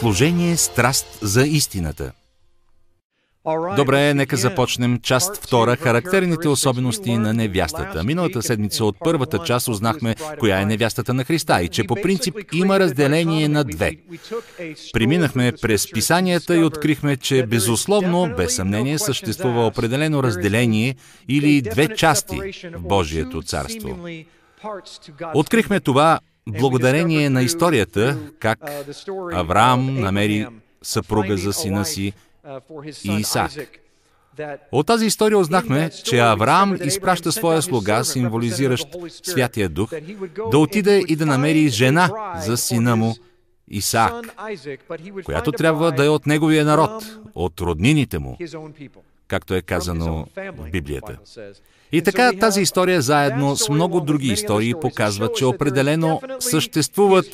Служение страст за истината. Добре, нека започнем част втора – характерните особености на невястата. Миналата седмица от първата част узнахме коя е невястата на Христа и че по принцип има разделение на две. Приминахме през писанията и открихме, че безусловно, без съмнение, съществува определено разделение или две части в Божието царство. Открихме това благодарение на историята, как Авраам намери съпруга за сина си Исак. От тази история узнахме, че Авраам изпраща своя слуга, символизиращ Святия Дух, да отиде и да намери жена за сина му Исаак, която трябва да е от неговия народ, от роднините му, както е казано в Библията. И така тази история заедно с много други истории показва, че определено съществуват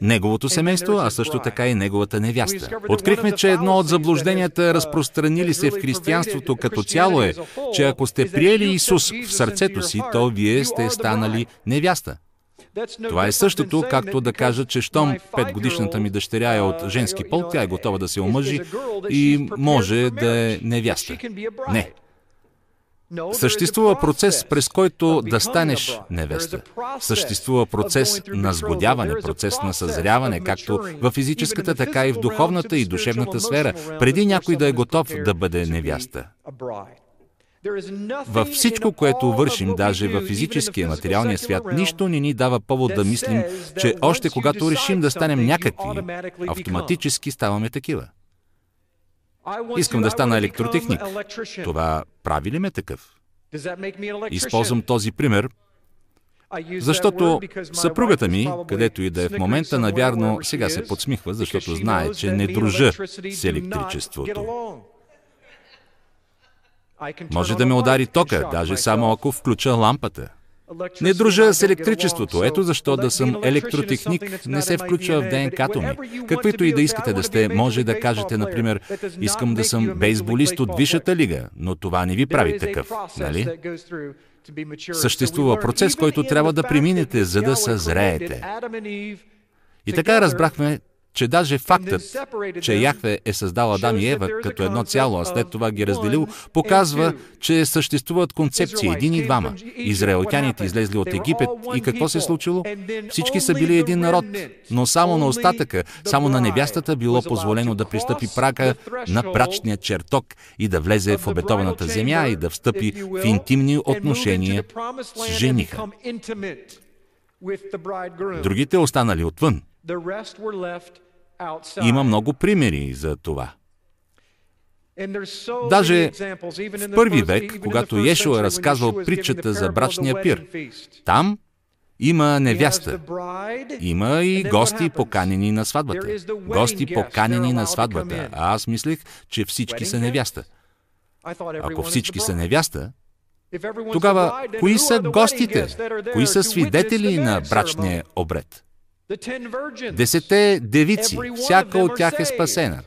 неговото семейство, а също така и неговата невяста. Открихме, че едно от заблужденията, разпространили се в християнството като цяло е, че ако сте приели Исус в сърцето си, то вие сте станали невяста. Това е същото, както да кажа, че щом петгодишната ми дъщеря е от женски пол, тя е готова да се омъжи и може да е невяста. Не. Съществува процес, през който да станеш невеста. Съществува процес на сгодяване, процес на съзряване, както в физическата, така и в духовната и душевната сфера, преди някой да е готов да бъде невяста. Във всичко, което вършим, даже в физическия материалния свят, нищо не ни дава повод да мислим, че още когато решим да станем някакви, автоматически ставаме такива. Искам да стана електротехник. Това прави ли ме такъв? Използвам този пример, защото съпругата ми, където и да е в момента, навярно сега се подсмихва, защото знае, че не дружа с електричеството. Може да ме удари тока, даже само ако включа лампата. Не дружа с електричеството. Ето защо да съм електротехник не се включва в ДНК-то ми. Каквито и да искате да сте, може да кажете, например, искам да съм бейсболист от Висшата лига, но това не ви прави такъв, нали? Съществува процес, който трябва да преминете, за да съзреете. И така разбрахме, че даже фактът, че Яхве е създал Адам и Ева като едно цяло, а след това ги разделил, показва, че съществуват концепции един и двама. Израелтяните излезли от Египет и какво се е случило? Всички са били един народ, но само на остатъка, само на невястата било позволено да пристъпи прака на брачния чертог и да влезе в обетованата земя и да встъпи в интимни отношения с жениха. Другите останали отвън. Има много примери за това. Даже в първи век, когато Ешо е разказвал притчата за брачния пир, там има невяста. Има и гости поканени на сватбата. Гости поканени на сватбата. А аз мислех, че всички са невяста. Ако всички са невяста, тогава кои са гостите? Кои са свидетели на брачния обред? Десете девици, всяка от тях е спасена.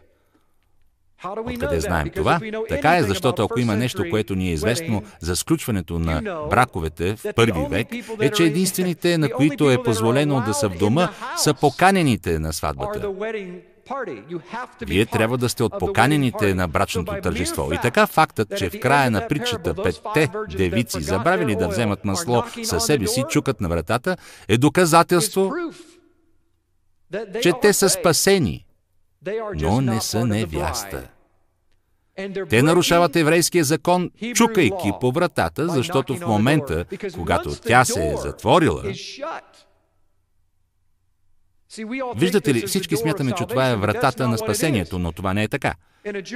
Откъде знаем това? Така е, защото ако има нещо, което ни е известно за сключването на браковете в първи век, е, че единствените, на които е позволено да са в дома, са поканените на сватбата. Вие трябва да сте от поканените на брачното тържество. И така фактът, че в края на притчата петте девици забравили да вземат масло със себе си, чукат на вратата, е доказателство, че те са спасени, но не са невяста. Те нарушават еврейския закон, чукайки по вратата, защото в момента, когато тя се е затворила, Виждате ли, всички смятаме, че това е вратата на спасението, но това не е така.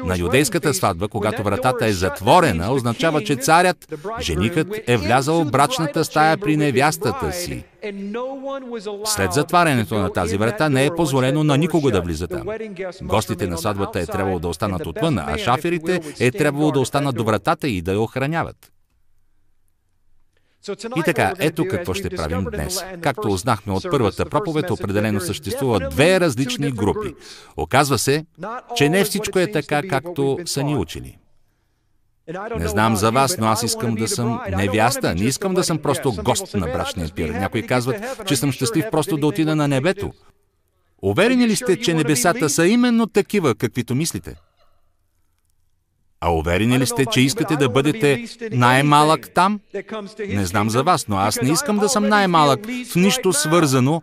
На юдейската сватба, когато вратата е затворена, означава, че царят, женихът, е влязал в брачната стая при невястата си. След затварянето на тази врата не е позволено на никого да влиза там. Гостите на сватбата е трябвало да останат отвън, а шаферите е трябвало да останат до вратата и да я охраняват. И така, ето какво ще правим днес. Както узнахме от първата проповед, определено съществуват две различни групи. Оказва се, че не всичко е така, както са ни учили. Не знам за вас, но аз искам да съм невяста. Не искам да съм просто гост на брачния пир. Някои казват, че съм щастлив просто да отида на небето. Уверени ли сте, че небесата са именно такива, каквито мислите? А уверени ли сте, че искате да бъдете най-малък там? Не знам за вас, но аз не искам да съм най-малък в нищо свързано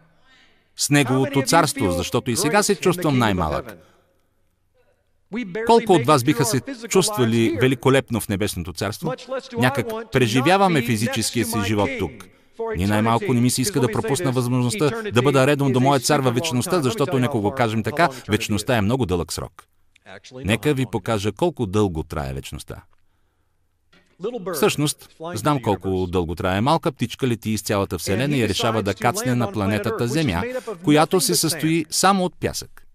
с Неговото царство, защото и сега се чувствам най-малък. Колко от вас биха се чувствали великолепно в Небесното царство? Някак преживяваме физическия си живот тук. Ни най-малко не ми се иска да пропусна възможността да бъда редом до моя цар във вечността, защото нека кажем така, вечността е много дълъг срок. Нека ви покажа колко дълго трае вечността. Всъщност, знам колко дълго трае. Малка птичка лети из цялата Вселена и решава да кацне на планетата Земя, която се състои само от пясък.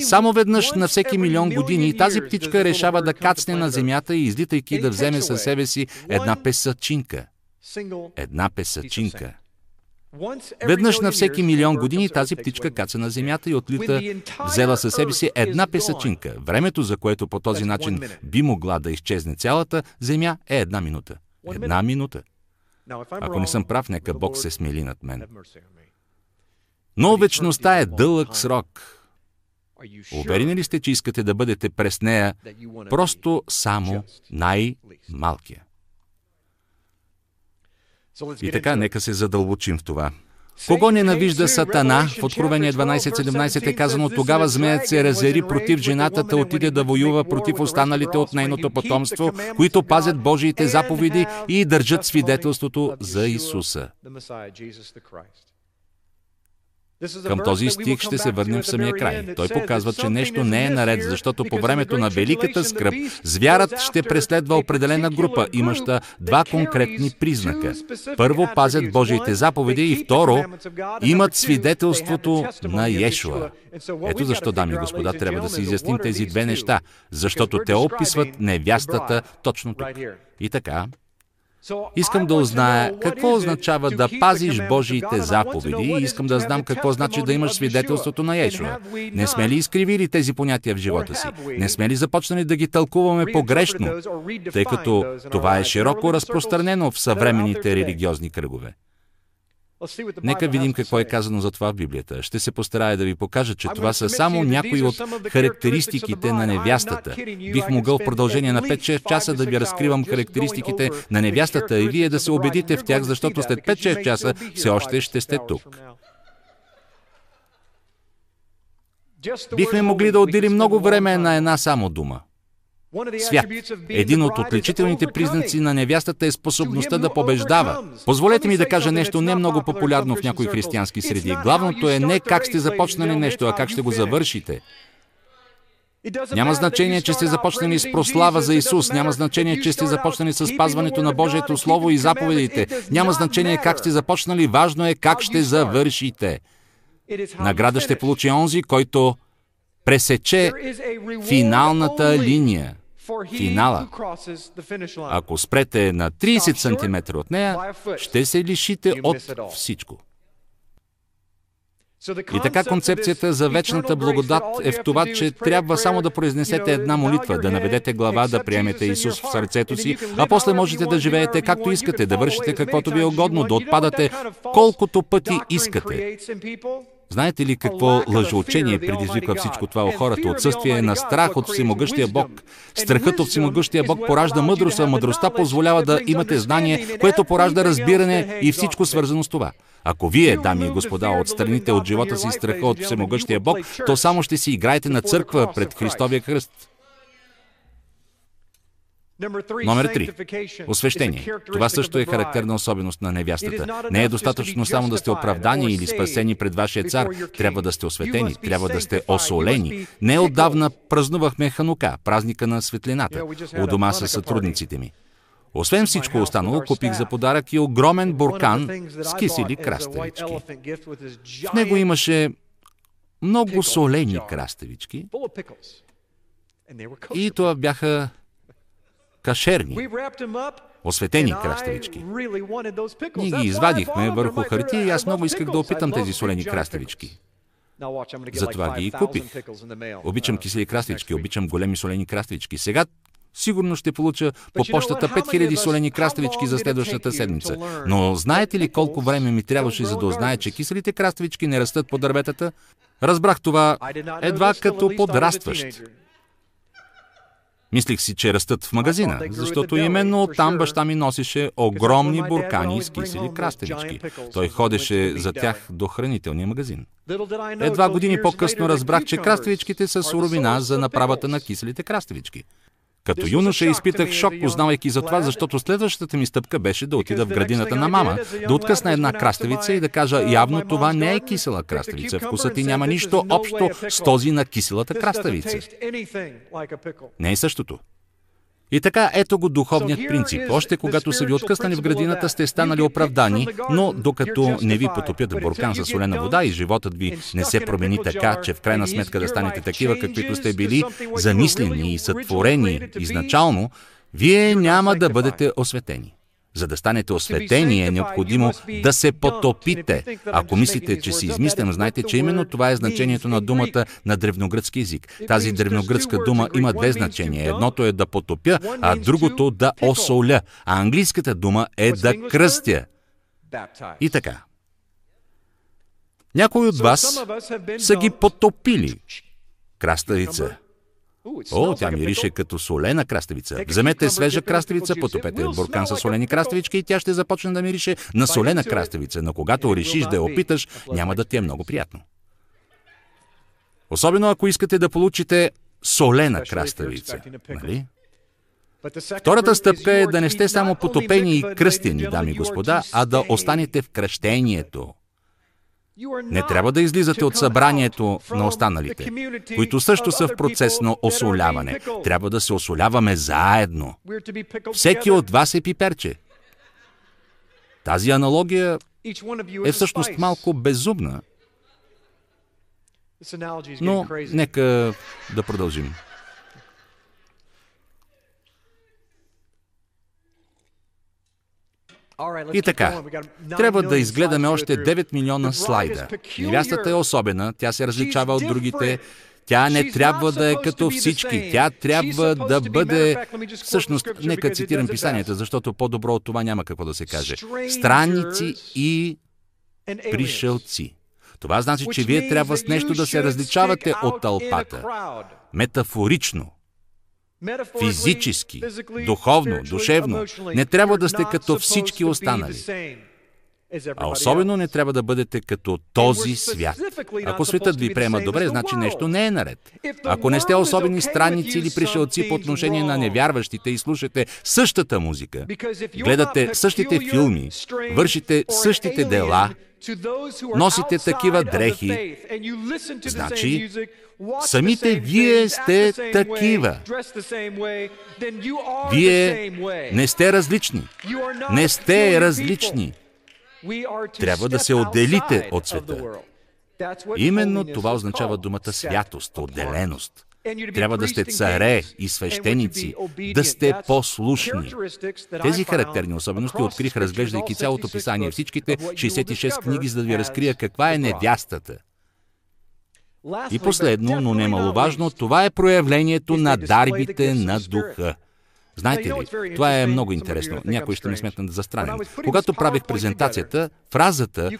Само веднъж на всеки милион години тази птичка решава да кацне на земята и излитайки да вземе със себе си една песачинка. Една песачинка. Веднъж на всеки милион години тази птичка каца на земята и отлита, взела със себе си една песачинка. Времето, за което по този начин би могла да изчезне цялата земя, е една минута. Една минута. Ако не съм прав, нека Бог се смели над мен. Но вечността е дълъг срок. Уверени ли сте, че искате да бъдете през нея просто само най-малкия? И така, нека се задълбочим в това. Кого ненавижда Сатана? В Откровение 12.17 е казано, тогава змеят се разери против жената, да отиде да воюва против останалите от нейното потомство, които пазят Божиите заповеди и държат свидетелството за Исуса. Към този стих ще се върнем в самия край. Той показва, че нещо не е наред, защото по времето на великата скръп звярат ще преследва определена група, имаща два конкретни признака. Първо, пазят Божиите заповеди и второ, имат свидетелството на Йешуа. Ето защо, дами и господа, трябва да се изясним тези две неща, защото те описват невястата точно тук. И така, Искам да узная какво означава да пазиш Божиите заповеди и искам да знам какво значи да имаш свидетелството на Ешуа. Не сме ли изкривили тези понятия в живота си? Не сме ли започнали да ги тълкуваме погрешно, тъй като това е широко разпространено в съвременните религиозни кръгове? Нека видим какво е казано за това в Библията. Ще се постарая да ви покажа, че това са само някои от характеристиките на невястата. Бих могъл в продължение на 5-6 часа да ви разкривам характеристиките на невястата и вие да се убедите в тях, защото след 5-6 часа все още ще сте тук. Бихме могли да отделим много време на една само дума свят. Един от отличителните признаци на невястата е способността да побеждава. Позволете ми да кажа нещо не много популярно в някои християнски среди. Главното е не как сте започнали нещо, а как ще го завършите. Няма значение, че сте започнали с прослава за Исус. Няма значение, че сте започнали с спазването на Божието Слово и заповедите. Няма значение как сте започнали. Важно е как ще завършите. Награда ще получи онзи, който пресече финалната линия финала. Ако спрете на 30 см от нея, ще се лишите от всичко. И така концепцията за вечната благодат е в това, че трябва само да произнесете една молитва, да наведете глава, да приемете Исус в сърцето си, а после можете да живеете както искате, да вършите каквото ви е угодно, да отпадате колкото пъти искате. Знаете ли какво лъжоучение предизвиква всичко това у хората? Отсъствие на страх от всемогъщия Бог. Страхът от всемогъщия Бог поражда мъдрост, а мъдростта позволява да имате знание, което поражда разбиране и всичко свързано с това. Ако вие, дами и господа, отстраните от живота си страха от всемогъщия Бог, то само ще си играете на църква пред Христовия кръст. Номер 3. Освещение. Това също е характерна особеност на невястата. Не е достатъчно само да сте оправдани или спасени пред вашия цар. Трябва да сте осветени, трябва да сте осолени. Не отдавна празнувахме Ханука, празника на светлината, у дома с сътрудниците ми. Освен всичко останало, купих за подарък и огромен буркан с кисели краставички. В него имаше много солени краставички и това бяха кашерни, осветени краставички. Ние ги извадихме върху хартия и аз много исках да опитам тези солени краставички. Затова ги и купих. Обичам кисели краставички, обичам големи солени краставички. Сега Сигурно ще получа по почтата 5000 солени краставички за следващата седмица. Но знаете ли колко време ми трябваше за да узная, че киселите краставички не растат по дърветата? Разбрах това едва като подрастващ. Мислих си, че растат в магазина, защото именно там баща ми носеше огромни буркани с кисели краставички. Той ходеше за тях до хранителния магазин. Едва години по-късно разбрах, че краставичките са суровина за направата на киселите краставички. Като юноша изпитах шок, познавайки за това, защото следващата ми стъпка беше да отида в градината на мама, да откъсна една краставица и да кажа, явно това не е кисела краставица. Вкусът ти няма нищо общо с този на киселата краставица. Не е същото. И така, ето го духовният принцип. Още когато са ви откъснали в градината, сте станали оправдани, но докато не ви потопят в буркан за солена вода и животът ви не се промени така, че в крайна сметка да станете такива, каквито сте били замислени и сътворени изначално, вие няма да бъдете осветени. За да станете осветени е необходимо да се потопите. Ако мислите, че си измислям, знайте, че именно това е значението на думата на древногръцки език. Тази древногръцка дума има две значения. Едното е да потопя, а другото да осоля. А английската дума е да кръстя. И така. Някои от вас са ги потопили. Краставица. О, тя мирише като солена краставица. Вземете свежа краставица, потопете буркан с солени краставички и тя ще започне да мирише на солена краставица, но когато решиш да я опиташ, няма да ти е много приятно. Особено ако искате да получите солена краставица, нали? Втората стъпка е да не сте само потопени и кръстени, дами и господа, а да останете в кръщението. Не трябва да излизате от събранието на останалите, които също са в процес на осоляване. Трябва да се осоляваме заедно. Всеки от вас е пиперче. Тази аналогия е всъщност малко безумна, но нека да продължим. И така, трябва да изгледаме още 9 милиона слайда. Невястата е особена, тя се различава от другите, тя не трябва да е като всички. Тя трябва да бъде... Всъщност, нека цитирам писанията, защото по-добро от това няма какво да се каже. Страници и пришелци. Това значи, че вие трябва с нещо да се различавате от тълпата. Метафорично физически, духовно, душевно, не трябва да сте като всички останали. А особено не трябва да бъдете като този свят. Ако светът ви приема добре, значи нещо не е наред. Ако не сте особени страници или пришелци по отношение на невярващите и слушате същата музика, гледате същите филми, вършите същите дела, носите такива дрехи, значи самите вие сте такива. Вие не сте различни. Не сте различни. Трябва да се отделите от света. Именно това означава думата святост, отделеност. Трябва да сте царе и свещеници, да сте послушни. Тези характерни особености открих, разглеждайки цялото писание, всичките 66 книги, за да ви разкрия каква е невястата. И последно, но немаловажно, това е проявлението на дарбите на духа. Знаете ли, това е много интересно. Някой ще ме сметнат за странен. Когато правих презентацията, фразата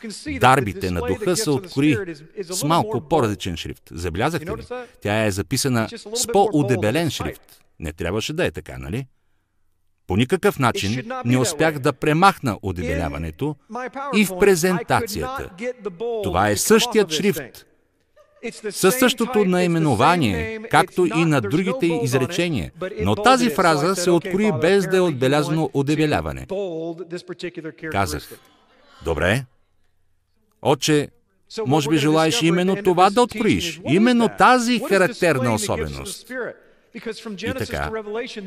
«Дарбите на духа» се открои с малко по-различен шрифт. Забелязахте ли? Тя е записана с по-удебелен шрифт. Не трябваше да е така, нали? По никакъв начин не успях да премахна удебеляването и в презентацията. Това е същият шрифт, със същото наименование, както и на другите изречения. Но тази фраза се открои без да е отбелязано удебеляване. Казах, добре, Отче, може би желаеш именно това да откроиш, именно тази характерна особеност. И така,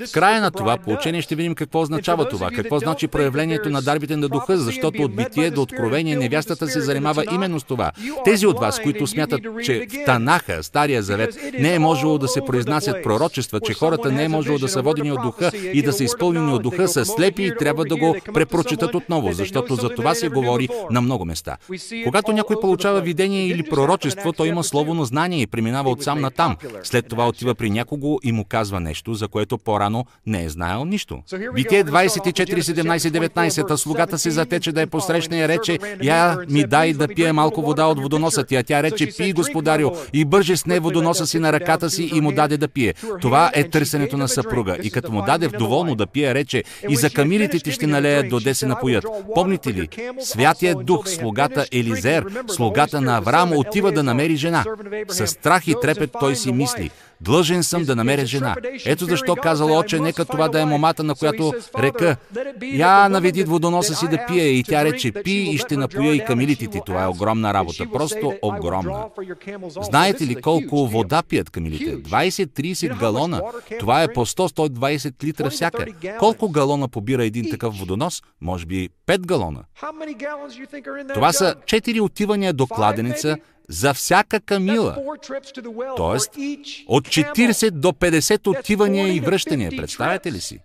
в края на това поучение ще видим какво означава това, какво значи проявлението на дарбите на духа, защото от битие до откровение невястата се занимава именно с това. Тези от вас, които смятат, че в Танаха, Стария Завет, не е можело да се произнасят пророчества, че хората не е можело да са водени от духа и да са изпълнени от духа, са слепи и трябва да го препрочитат отново, защото за това се говори на много места. Когато някой получава видение или пророчество, той има слово на знание и преминава от сам на там. След това отива при някого и му казва нещо, за което по-рано не е знаел нищо. Битие 24, 17, 19, а слугата се затече да е посрещне и рече, я ми дай да пие малко вода от водоноса ти, а тя рече, пи, господарю, и бърже с не водоноса си на ръката си и му даде да пие. Това е търсенето на съпруга. И като му даде доволно да пие, рече, и за камилите ти ще налеят до де се напоят. Помните ли? Святия дух, слугата Елизер, слугата на Авраам, отива да намери жена. С страх и трепет той си мисли, Длъжен съм да намеря жена. Ето защо казал Отче, нека това да е момата, на която река, я наведи водоноса си да пие. И тя рече, пи и ще напоя и камилите ти. Това е огромна работа. Просто огромна. Знаете ли колко вода пият камилите? 20-30 галона. Това е по 100-120 литра всяка. Колко галона побира един такъв водонос? Може би 5 галона. Това са 4 отивания до кладеница, за всяка камила. Тоест, от 40 до 50 отивания и връщания. Представете ли си?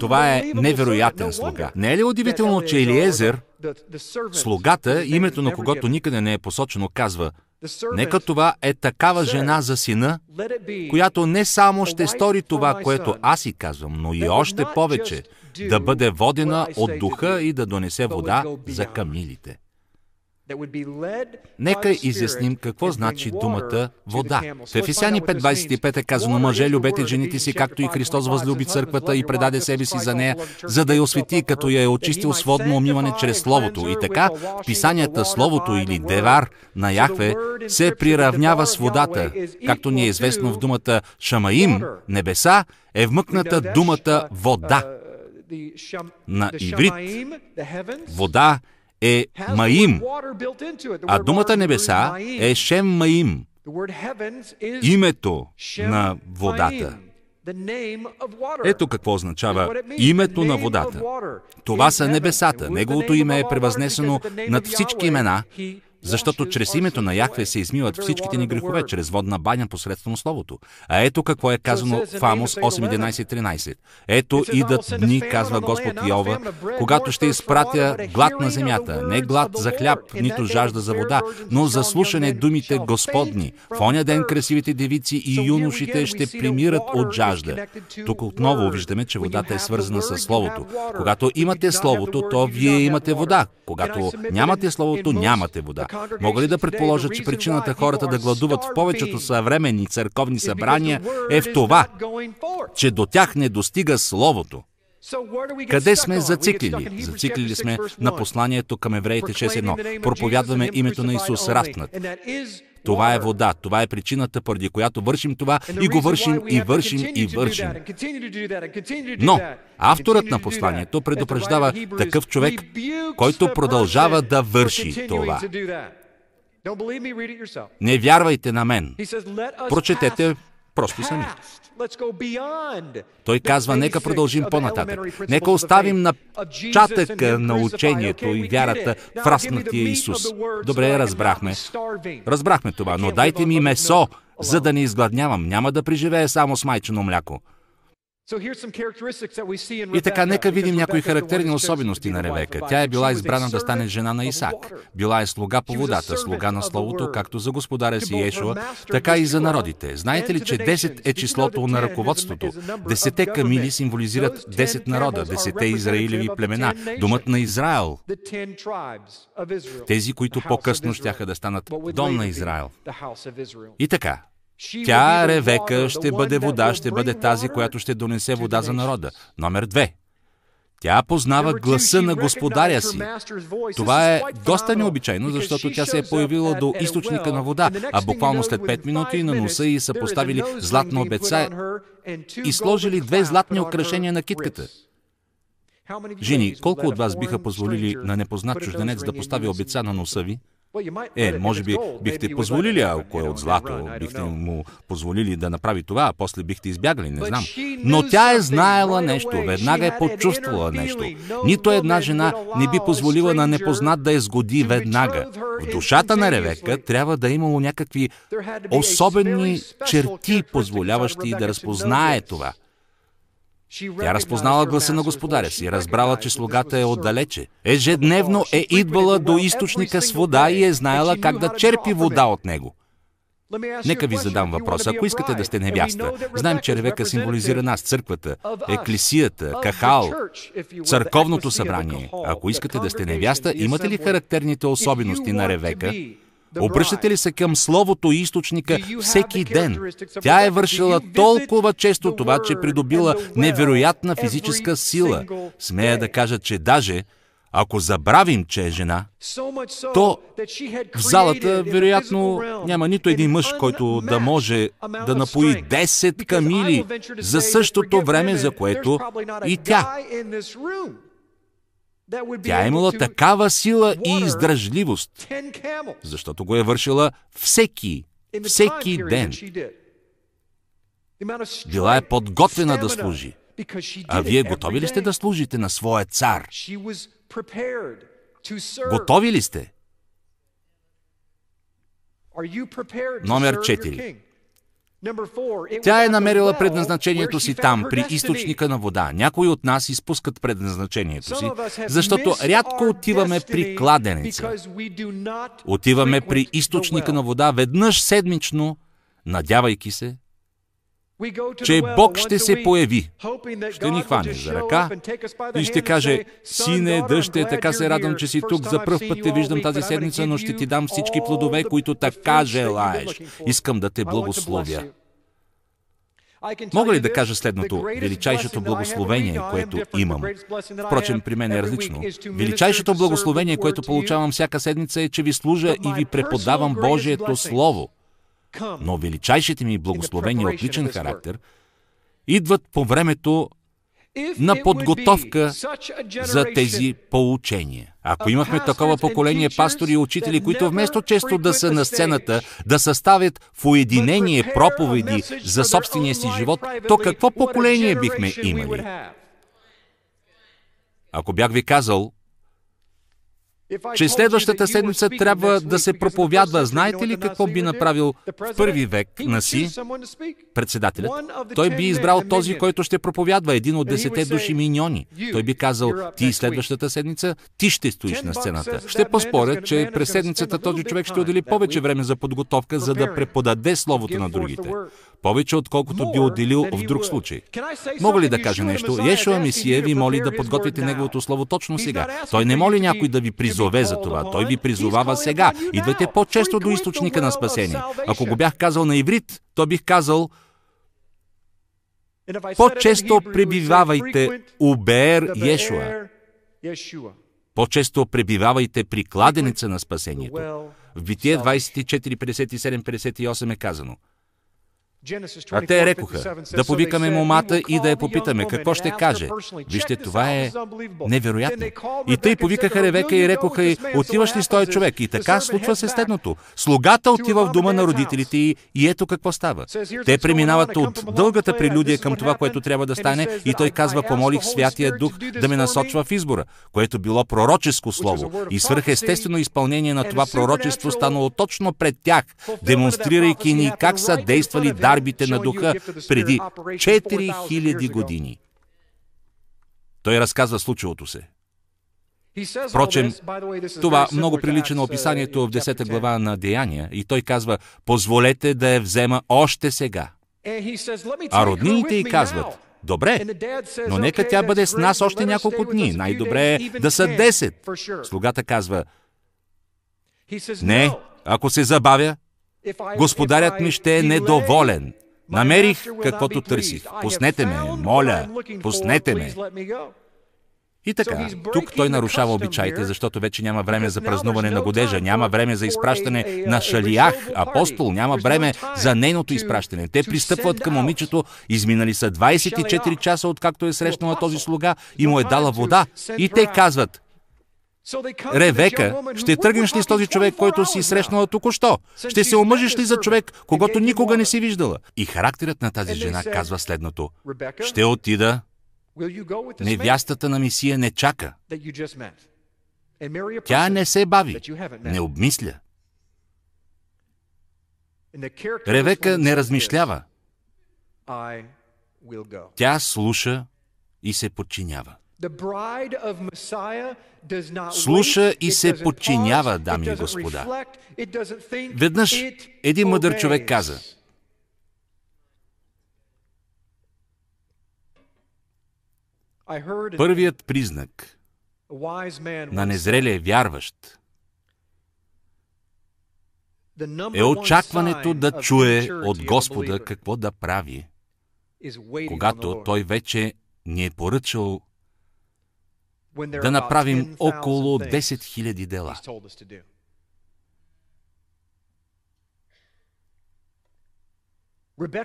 Това е невероятен слуга. Не е ли удивително, че Елиезер, слугата, името на когото никъде не е посочено, казва, Нека това е такава жена за сина, която не само ще стори това, което аз си казвам, но и още повече, да бъде водена от духа и да донесе вода за камилите. Нека изясним какво значи думата вода. В Ефесяни 5.25 е казано, мъже, любете жените си, както и Христос възлюби църквата и предаде себе си за нея, за да я освети, като я е очистил с водно умиване чрез Словото. И така, в писанията Словото или Девар на Яхве се приравнява с водата, както ни е известно в думата Шамаим, небеса, е вмъкната думата вода. На иврит вода е Маим, а думата небеса е Шем Маим, името на водата. Ето какво означава името на водата. Това са небесата. Неговото име е превъзнесено над всички имена, защото чрез името на Яхве се измиват всичките ни грехове, чрез водна баня посредством Словото. А ето какво е казано в Амос 8.11.13. Ето идат дни, казва Господ Йова, когато ще изпратя глад на земята, не глад за хляб, нито жажда за вода, но за слушане думите Господни. В оня ден красивите девици и юношите ще примират от жажда. Тук отново виждаме, че водата е свързана с Словото. Когато имате Словото, то вие имате вода. Когато нямате Словото, нямате вода. Мога ли да предположа, че причината хората да гладуват в повечето съвременни църковни събрания е в това, че до тях не достига Словото? Къде сме зациклили? Зациклили сме на посланието към евреите 6.1. Проповядваме името на Исус разпнат. Това е вода. Това е причината, поради която вършим това и го вършим и вършим и вършим. Но авторът на посланието предупреждава такъв човек, който продължава да върши това. Не вярвайте на мен. Прочетете просто сами. Той казва, нека продължим по-нататък. Нека оставим на чатъка на учението и вярата в разпнатия Исус. Добре, разбрахме. Разбрахме това, но дайте ми месо, за да не изгладнявам. Няма да преживея само с майчено мляко. И така, нека видим някои характерни особености на Ревека. Тя е била избрана да стане жена на Исак. Била е слуга по водата, слуга на Словото, както за господаря си Ешуа, така и за народите. Знаете ли, че 10 е числото на ръководството? Десете камили символизират 10 народа, 10 израилеви племена, думът на Израел. Тези, които по-късно щяха да станат дом на Израел. И така, тя, Ревека, ще бъде вода, ще бъде тази, която ще донесе вода за народа. Номер две. Тя познава гласа на господаря си. Това е доста необичайно, защото тя се е появила до източника на вода, а буквално след 5 минути на носа й са поставили златна обеца и сложили две златни украшения на китката. Жени, колко от вас биха позволили на непознат чужденец да постави обеца на носа ви? Е, може би бихте позволили, ако е от злато, бихте му позволили да направи това, а после бихте избягали, не знам. Но тя е знаела нещо, веднага е почувствала нещо. Нито една жена не би позволила на непознат да я сгоди веднага. В душата на Ревека трябва да е имало някакви особени черти, позволяващи да разпознае това. Тя разпознала гласа на господаря си, разбрала, че слугата е отдалече. Ежедневно е идвала до източника с вода и е знаела как да черпи вода от него. Нека ви задам въпрос. Ако искате да сте невяста, знаем, че Ревека символизира нас, църквата, еклисията, кахал, църковното събрание. Ако искате да сте невяста, имате ли характерните особености на Ревека? Обръщате ли се към Словото и източника всеки ден? Тя е вършила толкова често това, че придобила невероятна физическа сила. Смея да кажа, че даже ако забравим, че е жена, то в залата вероятно няма нито един мъж, който да може да напои 10 камили за същото време, за което и тя. Тя е имала такава сила и издръжливост, защото го е вършила всеки, всеки ден. Била е подготвена да служи. А вие готови ли сте да служите на своя цар? Готови ли сте? Номер 4. Тя е намерила предназначението си там, при източника на вода. Някои от нас изпускат предназначението си, защото рядко отиваме при кладенеца. Отиваме при източника на вода веднъж седмично, надявайки се, че Бог ще се появи, ще ни хване за ръка и ще каже, сине, дъще, така се радвам, че си тук, за пръв път те виждам тази седмица, но ще ти дам всички плодове, които така желаеш. Искам да те благословя. Мога ли да кажа следното? Величайшето благословение, което имам. Впрочем, при мен е различно. Величайшето благословение, което получавам всяка седмица е, че ви служа и ви преподавам Божието Слово. Но величайшите ми благословения от личен характер идват по времето на подготовка за тези поучения. Ако имахме такова поколение пастори и учители, които вместо често да са на сцената, да съставят в уединение проповеди за собствения си живот, то какво поколение бихме имали? Ако бях ви казал, че следващата седмица трябва да се проповядва. Знаете ли какво би направил в първи век на си председателят? Той би избрал този, който ще проповядва, един от десете души миньони. Той би казал, ти следващата седмица, ти ще стоиш на сцената. Ще поспоря, че през седмицата този човек ще отдели повече време за подготовка, за да преподаде словото на другите. Повече, отколкото би отделил в друг случай. Мога ли да кажа нещо? Ешуа Месия ви моли да подготвите неговото слово точно сега. Той не моли някой да ви призове за това. Той ви призовава сега. Идвайте по-често до източника на спасение. Ако го бях казал на иврит, то бих казал по-често пребивавайте у Беер Ешуа. По-често пребивавайте при кладенеца на спасението. В Битие 24, 57, 58 е казано – а те рекоха, да повикаме момата и да я попитаме какво ще каже. Вижте, това е невероятно. И тъй повикаха Ревека и рекоха и отиваш ли с този човек? И така случва се следното. Слугата отива в дома на родителите и, и ето какво става. Те преминават от дългата прелюдия към това, което трябва да стане и той казва, помолих Святия Дух да ме насочва в избора, което било пророческо слово и свръхестествено изпълнение на това пророчество станало точно пред тях, демонстрирайки ни как са действали да дарбите на духа преди 4000 години. Той разказва случилото се. Впрочем, това много прилича на описанието в 10 глава на Деяния и той казва, позволете да я взема още сега. А роднините й казват, Добре, но нека тя бъде с нас още няколко дни. Най-добре е да са 10. Слугата казва, не, ако се забавя, Господарят ми ще е недоволен. Намерих каквото търсих. Пуснете ме, моля, пуснете ме. И така, тук той нарушава обичаите, защото вече няма време за празнуване на годежа, няма време за изпращане на Шалиях, апостол, няма време за нейното изпращане. Те пристъпват към момичето, изминали са 24 часа, откакто е срещнала този слуга и му е дала вода. И те казват, Ревека, ще тръгнеш ли с този човек, който си срещнала току-що? Ще се омъжиш ли за човек, когато никога не си виждала? И характерът на тази жена казва следното. Ще отида. Невястата на Мисия не чака. Тя не се бави, не обмисля. Ревека не размишлява. Тя слуша и се подчинява. Слуша и се подчинява, дами и господа. Веднъж един мъдър човек каза, Първият признак на незрелия вярващ е очакването да чуе от Господа какво да прави, когато Той вече ни е поръчал да направим около 10 000 дела.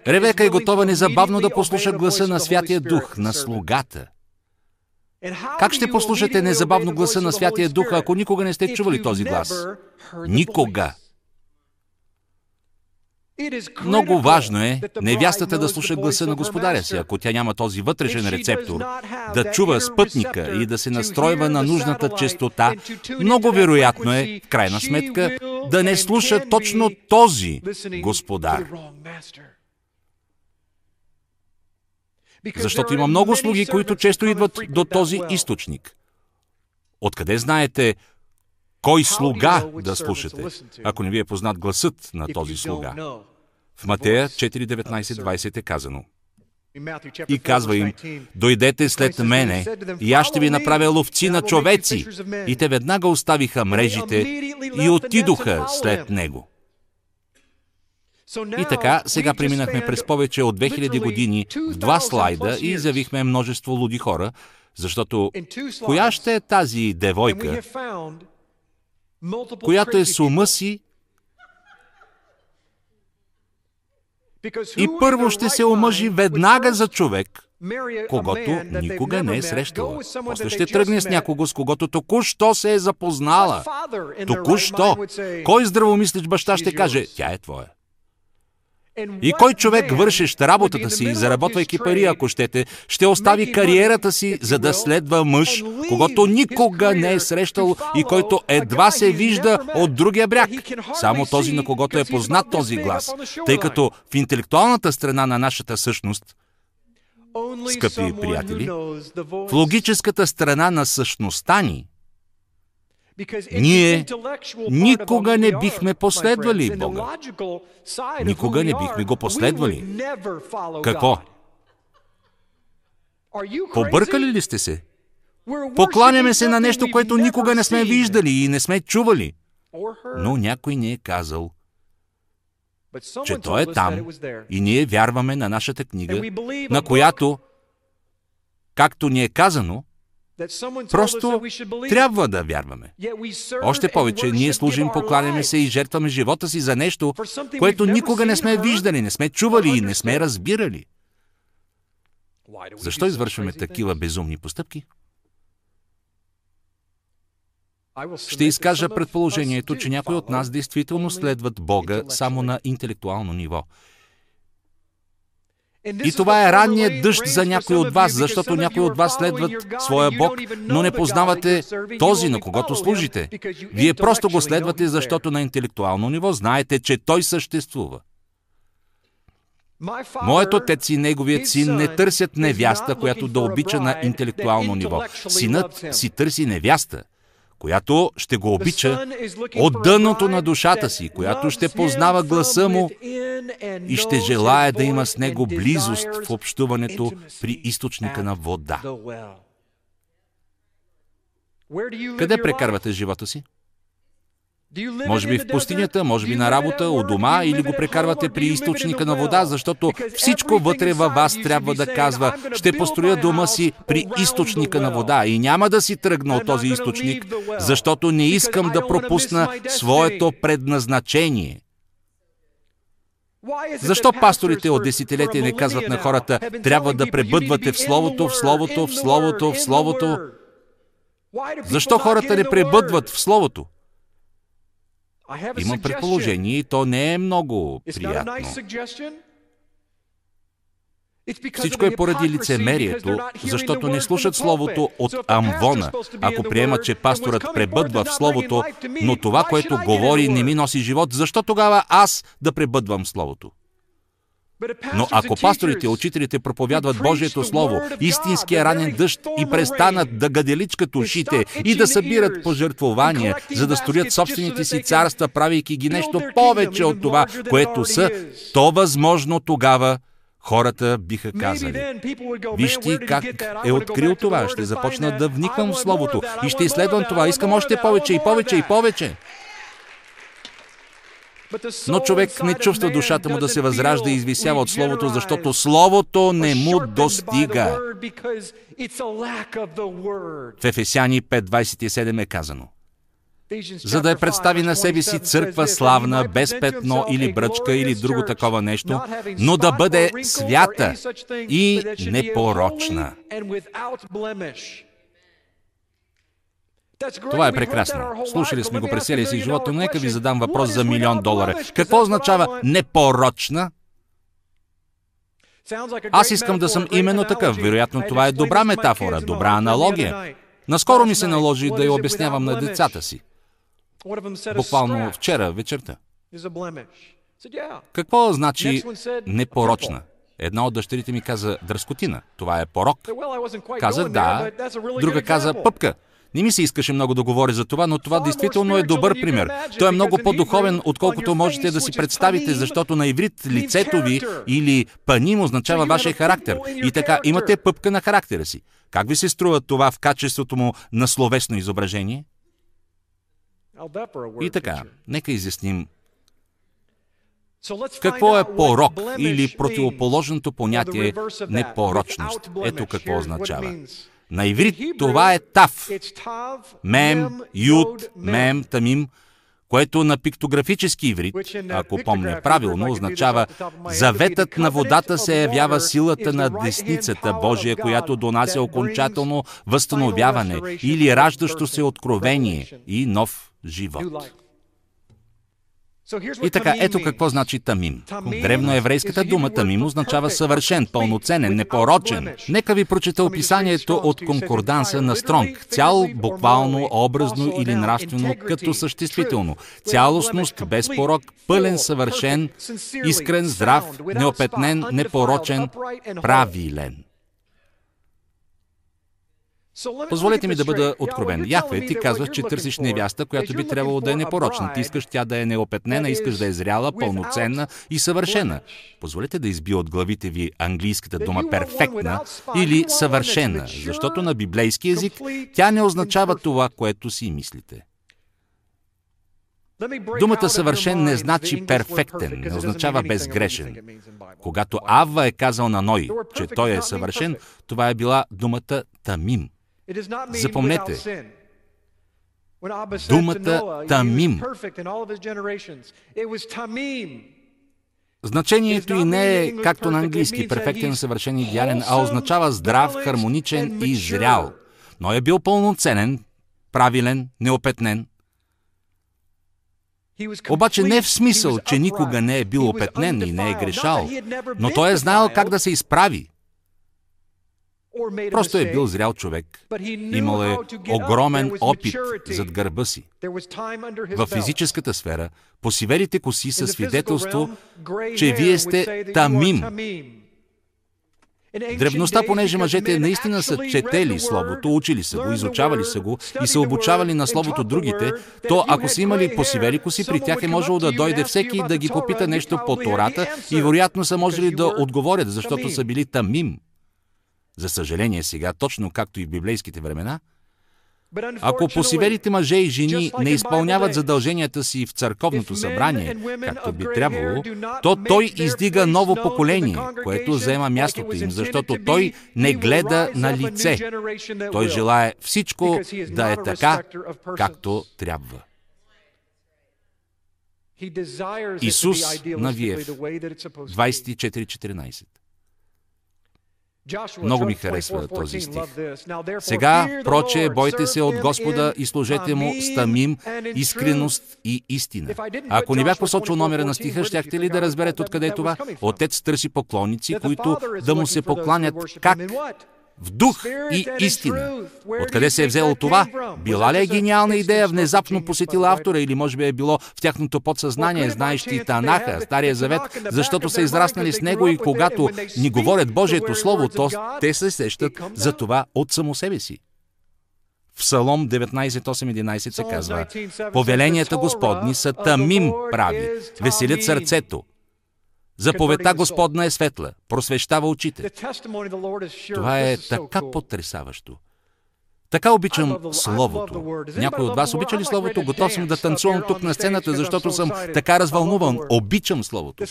Ревека е готова незабавно да послуша гласа на Святия Дух, на слугата. Как ще послушате незабавно гласа на Святия Дух, ако никога не сте чували този глас? Никога! Много важно е невястата да слуша гласа на господаря си, ако тя няма този вътрешен рецептор, да чува спътника и да се настройва на нужната частота. Много вероятно е, в крайна сметка, да не слуша точно този господар. Защото има много слуги, които често идват до този източник. Откъде знаете кой слуга да слушате, ако не ви е познат гласът на този слуга? В Матея 4.19.20 е казано. И казва им, дойдете след мене и аз ще ви направя ловци на човеци. И те веднага оставиха мрежите и отидоха след него. И така, сега преминахме през повече от 2000 години в два слайда и изявихме множество луди хора, защото коя ще е тази девойка, която е с ума си и първо ще се омъжи веднага за човек, когато никога не е срещала. После ще тръгне с някого, с когото току-що се е запознала. Току-що. Кой здравомислич баща ще каже, тя е твоя. И кой човек, вършещ работата си, заработвайки пари, ако щете, ще остави кариерата си, за да следва мъж, когато никога не е срещал и който едва се вижда от другия бряг. Само този, на когото е познат този глас. Тъй като в интелектуалната страна на нашата същност, скъпи приятели, в логическата страна на същността ни, ние никога не бихме последвали Бога. Никога не бихме го последвали. Какво? Побъркали ли сте се? Покланяме се на нещо, което никога не сме виждали и не сме чували. Но някой ни е казал, че Той е там и ние вярваме на нашата книга, на която, както ни е казано, Просто трябва да вярваме. Още повече, ние служим, покланяме се и жертваме живота си за нещо, което никога не сме виждали, не сме чували и не сме разбирали. Защо извършваме такива безумни постъпки? Ще изкажа предположението, че някои от нас действително следват Бога само на интелектуално ниво. И това е ранният дъжд за някой от вас, защото някои от вас следват своя Бог, но не познавате този, на когото служите. Вие просто го следвате, защото на интелектуално ниво знаете, че той съществува. Моят отец и неговият син не търсят невяста, която да обича на интелектуално ниво. Синът си търси невяста, която ще го обича от дъното на душата си, която ще познава гласа му и ще желая да има с него близост в общуването при източника на вода. Къде прекарвате живота си? Може би в пустинята, може би на работа, у дома или го прекарвате при източника на вода, защото всичко вътре във вас трябва да казва ще построя дома си при източника на вода. и няма да си тръгна от този източник, защото не искам да пропусна своето предназначение. Защо пасторите от десетилетия не казват на хората, трябва да пребъдвате в Словото, в Словото, в Словото, в Словото? Защо хората не пребъдват в Словото? Имам предположение и то не е много приятно. Всичко е поради лицемерието, защото не слушат Словото от Амвона, ако приемат, че пасторът пребъдва в Словото, но това, което говори, не ми носи живот, защо тогава аз да пребъдвам Словото? Но ако пасторите и учителите проповядват Божието Слово, истинския ранен дъжд и престанат да гаделичкат ушите и да събират пожертвования, за да строят собствените си царства, правейки ги нещо повече от това, което са, то възможно тогава хората биха казали. Вижте как е открил това. Ще започна да вниквам в Словото и ще изследвам това. Искам още повече и повече и повече. Но човек не чувства душата му да се възражда и извисява от Словото, защото Словото не му достига. В Ефесяни 5.27 е казано за да я представи на себе си църква славна, без петно или бръчка или друго такова нещо, но да бъде свята и непорочна. Това е прекрасно. Слушали сме го през целия си живот, но нека ви задам въпрос за милион долара. Какво означава непорочна? Аз искам да съм именно такъв. Вероятно това е добра метафора, добра аналогия. Наскоро ми се наложи да я обяснявам на децата си. Буквално вчера вечерта. Какво значи непорочна? Една от дъщерите ми каза дръскотина. Това е порок. Казах да. Друга каза пъпка. Не ми се искаше много да говоря за това, но това действително е добър пример. Той е много по-духовен, отколкото можете да си представите, защото на иврит лицето ви или паним означава вашия характер. И така, имате пъпка на характера си. Как ви се струва това в качеството му на словесно изображение? И така, нека изясним какво е порок или противоположното понятие непорочност? Ето какво означава. На иврит това е тав. Мем, юд, мем, тамим, което на пиктографически иврит, ако помня правилно, означава заветът на водата се явява силата на десницата Божия, която донася окончателно възстановяване или раждащо се откровение и нов живот. И така, ето какво значи тамим. Древноеврейската дума тамим означава съвършен, пълноценен, непорочен. Нека ви прочета описанието от конкорданса на Стронг. Цял, буквално, образно или нравствено, като съществително. Цялостност, без порок, пълен, съвършен, искрен, здрав, неопетнен, непорочен, правилен. Позволете ми да бъда откровен. Яхве, ти казваш, че търсиш невяста, която би трябвало да е непорочна. Ти искаш тя да е неопетнена, искаш да е зряла, пълноценна и съвършена. Позволете да избия от главите ви английската дума перфектна или съвършена, защото на библейски език тя не означава това, което си мислите. Думата съвършен не значи перфектен, не означава безгрешен. Когато Авва е казал на Ной, че той е съвършен, това е била думата тамим. Запомнете, думата тамим Значението и не е, както на английски, перфектен, съвършен, идеален, а означава здрав, хармоничен и зрял. Но е бил пълноценен, правилен, неопетнен. Обаче не в смисъл, че никога не е бил опетнен и не е грешал, но той е знаел как да се изправи. Просто е бил зрял човек. Имал е огромен опит зад гърба си. В физическата сфера, посиверите коси са свидетелство, че вие сте тамим. В древността, понеже мъжете наистина са четели Словото, учили са го, изучавали са го и са обучавали на Словото другите, то ако са имали посивели коси, при тях е можело да дойде всеки да ги попита нещо по Тората и вероятно са можели да отговорят, защото са били тамим. За съжаление сега, точно както и в библейските времена, ако посивелите мъже и жени не изпълняват задълженията си в църковното събрание, както би трябвало, то той издига ново поколение, което взема мястото им, защото той не гледа на лице. Той желая всичко да е така, както трябва. Исус Навиев, 24.14 много ми харесва този стих. Сега, проче, бойте се от Господа и служете му с тамим, искреност и истина. Ако не бях посочил номера на стиха, щяхте ли да разберете откъде е това? Отец търси поклонници, които да му се покланят как? В дух и истина. Откъде се е взело това? Била ли е гениална идея, внезапно посетила автора или може би е било в тяхното подсъзнание, знаещи Танаха, Стария Завет, защото са израснали с него и когато ни говорят Божието Слово, то те се сещат за това от само себе си. В Псалом 19.8.11 се казва Повеленията Господни са тамим прави, веселят сърцето, Заповедта Господна е светла, просвещава очите. Това е така потрясаващо. Така обичам Словото. Някой от вас обича ли Словото? Готов съм да танцувам тук на сцената, защото съм така развълнуван. Обичам Словото.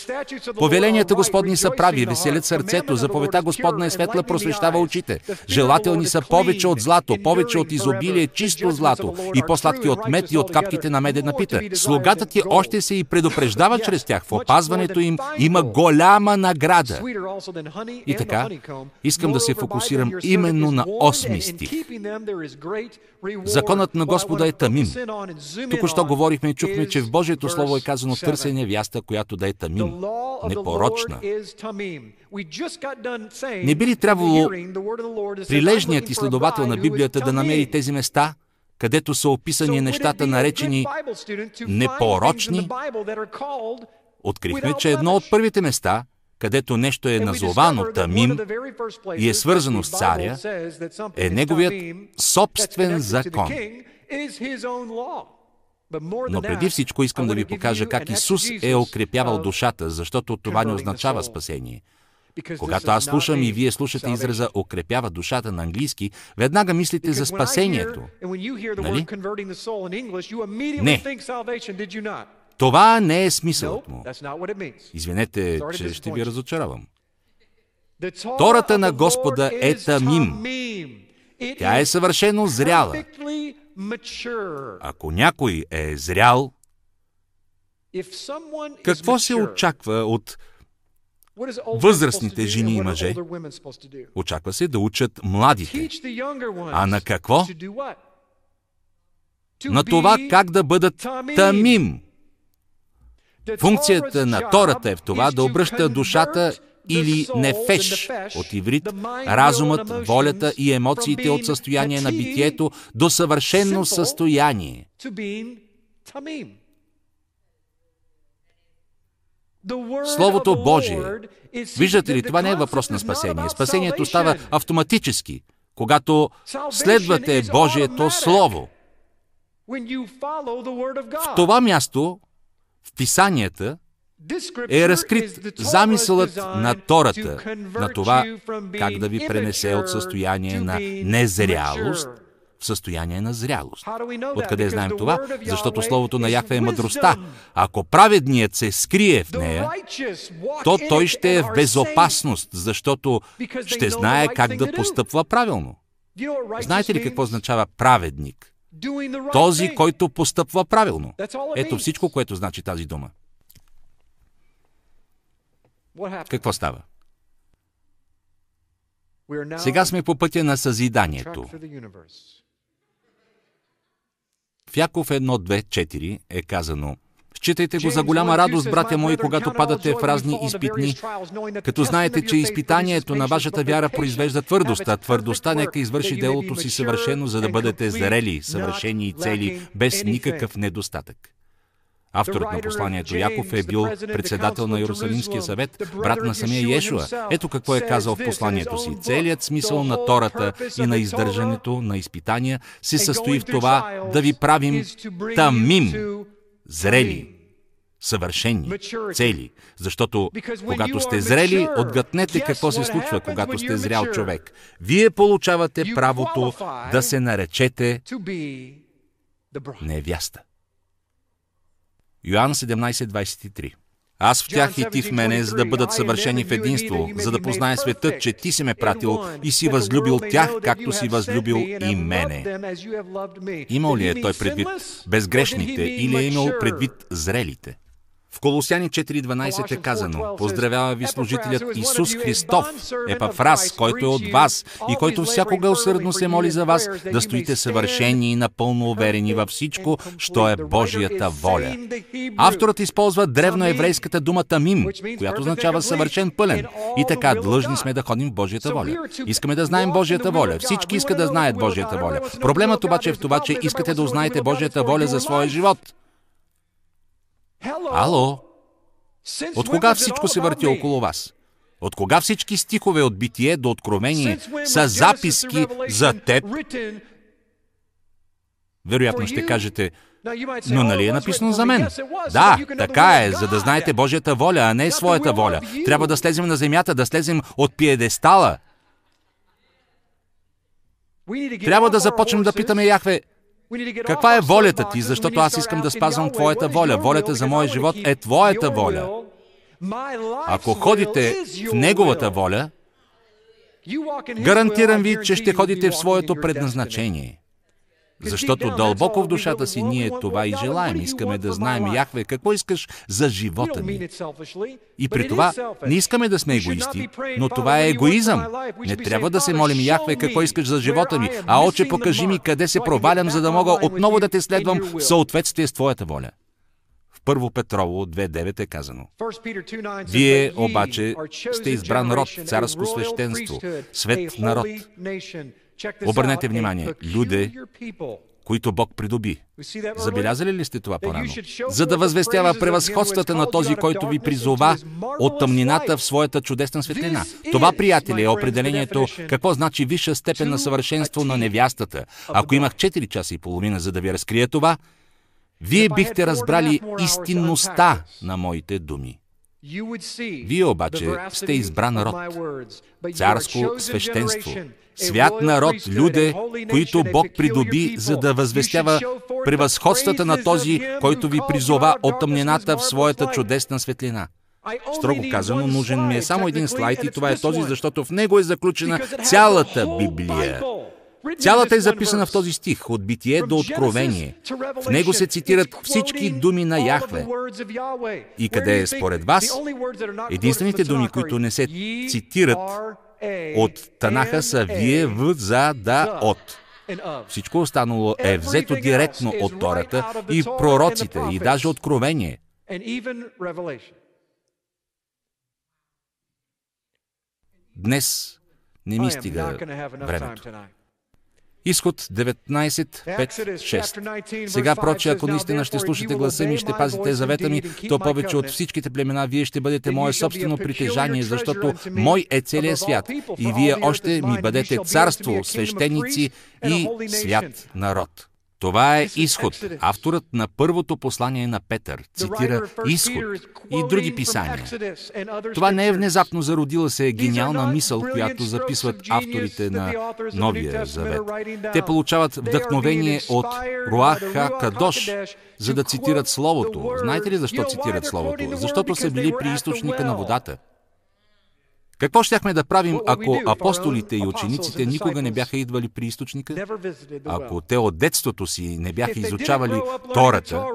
Повеленията Господни са прави, веселят сърцето, заповедта Господна е светла, просвещава очите. Желателни са повече от злато, повече от изобилие, чисто злато и по-сладки от мед и от капките на медена пита. Слугата ти още се и предупреждава чрез тях. В опазването им има голяма награда. И така, искам да се фокусирам именно на осми стих. Законът на Господа е тамим. Тук-що говорихме и чухме, че в Божието Слово е казано търся невяста, която да е тамим, непорочна. Не би ли трябвало прилежният изследовател на Библията да намери тези места, където са описани нещата наречени непорочни? Открихме, че едно от първите места – където нещо е назовано Тамим и е свързано с царя, е неговият собствен закон. Но преди всичко искам да ви покажа как Исус е укрепявал душата, защото това не означава спасение. Когато аз слушам и вие слушате израза укрепява душата на английски, веднага мислите за спасението. Нали? Не. Това не е смисълът му. Извинете, че ще ви разочаровам. Тората на Господа е тамим. Тя е съвършено зряла. Ако някой е зрял, какво се очаква от възрастните жени и мъже? Очаква се да учат младите. А на какво? На това как да бъдат тамим. Функцията на Тората е в това да обръща душата или нефеш от иврит, разумът, волята и емоциите от състояние на битието до съвършено състояние. Словото Божие. Виждате ли, това не е въпрос на спасение. Спасението става автоматически, когато следвате Божието Слово. В това място в писанията е разкрит замисълът на Тората, на това как да ви пренесе от състояние на незрялост в състояние на зрялост. Откъде знаем това? Защото Словото на Яхве е мъдростта. Ако праведният се скрие в нея, то той ще е в безопасност, защото ще знае как да постъпва правилно. Знаете ли какво означава праведник? Този, който постъпва правилно. Ето всичко, което значи тази дума. Какво става? Сега сме по пътя на съзиданието. В Яков 1.2.4 е казано Считайте го за голяма радост, братя мои, когато падате в разни изпитни, като знаете, че изпитанието на вашата вяра произвежда твърдост, а твърдостта нека извърши делото си съвършено, за да бъдете зрели, съвършени и цели, без никакъв недостатък. Авторът на посланието Яков е бил председател на Иерусалимския съвет, брат на самия Иешуа. Ето какво е казал в посланието си. Целият смисъл на Тората и на издържането на изпитания се състои в това да ви правим тамим, зрели, съвършени, цели. Защото когато сте зрели, отгътнете какво се случва, когато сте зрял човек. Вие получавате правото да се наречете невяста. Йоанн 17.23 аз в тях и ти в мене, за да бъдат съвършени в единство, за да познае светът, че ти си ме пратил и си възлюбил тях, както си възлюбил и мене. Имал ли е той предвид безгрешните или е имал предвид зрелите? В Колосяни 4.12 е казано, поздравява ви служителят Исус Христов, Епафрас, който е от вас и който всякога усърдно се моли за вас, да стоите съвършени и напълно уверени във всичко, що е Божията воля. Авторът използва древно еврейската дума тамим, която означава съвършен пълен. И така, длъжни сме да ходим в Божията воля. Искаме да знаем Божията воля. Всички искат да знаят Божията воля. Проблемът обаче е в това, че искате да узнаете Божията воля за своя живот. Ало? От кога всичко се върти около вас? От кога всички стихове от битие до откровение са записки за теб? Вероятно ще кажете, но нали е написано за мен? Да, така е, за да знаете Божията воля, а не своята воля. Трябва да слезем на земята, да слезем от пиедестала. Трябва да започнем да питаме Яхве, каква е волята ти, защото аз искам да спазвам Твоята воля. Волята за моя живот е Твоята воля. Ако ходите в Неговата воля, гарантирам ви, че ще ходите в своето предназначение. Защото дълбоко в душата си ние това и желаем. Искаме да знаем, Яхве, какво искаш за живота ми. И при това не искаме да сме егоисти, но това е егоизъм. Не трябва да се молим, Яхве, какво искаш за живота ми, а оче покажи ми къде се провалям, за да мога отново да те следвам в съответствие с Твоята воля. В Първо Петрово 2.9 е казано. Вие обаче сте избран род, царско свещенство, свет народ, Обърнете внимание, люде, които Бог придоби. Забелязали ли сте това по-рано? За да възвестява превъзходствата на този, който ви призова от тъмнината в своята чудесна светлина. Това, приятели, е определението какво значи висша степен на съвършенство на невястата. Ако имах 4 часа и половина, за да ви разкрия това, вие бихте разбрали истинността на моите думи. Вие обаче сте избран народ, царско свещенство, свят народ, люде, които Бог придоби, за да възвестява превъзходствата на този, който ви призова от тъмнината в своята чудесна светлина. Строго казано, нужен ми е само един слайд и това е този, защото в него е заключена цялата Библия. Цялата е записана в този стих, от битие до откровение. В него се цитират всички думи на Яхве. И къде е според вас? Единствените думи, които не се цитират от Танаха са вие, в, за, да, от. Всичко останало е взето директно от Тората и пророците, и даже откровение. Днес не ми стига времето. Изход 19.5.6 Сега, проче, ако наистина ще слушате гласа ми и ще пазите завета ми, то повече от всичките племена вие ще бъдете мое собствено притежание, защото мой е целият свят и вие още ми бъдете царство, свещеници и свят народ. Това е изход. Авторът на първото послание на Петър цитира изход и други писания. Това не е внезапно зародила се гениална мисъл, която записват авторите на Новия Завет. Те получават вдъхновение от Руаха Кадош, за да цитират Словото. Знаете ли защо цитират Словото? Защото са били при източника на водата. Какво щяхме да правим, ако апостолите и учениците никога не бяха идвали при източника? Ако те от детството си не бяха изучавали Тората,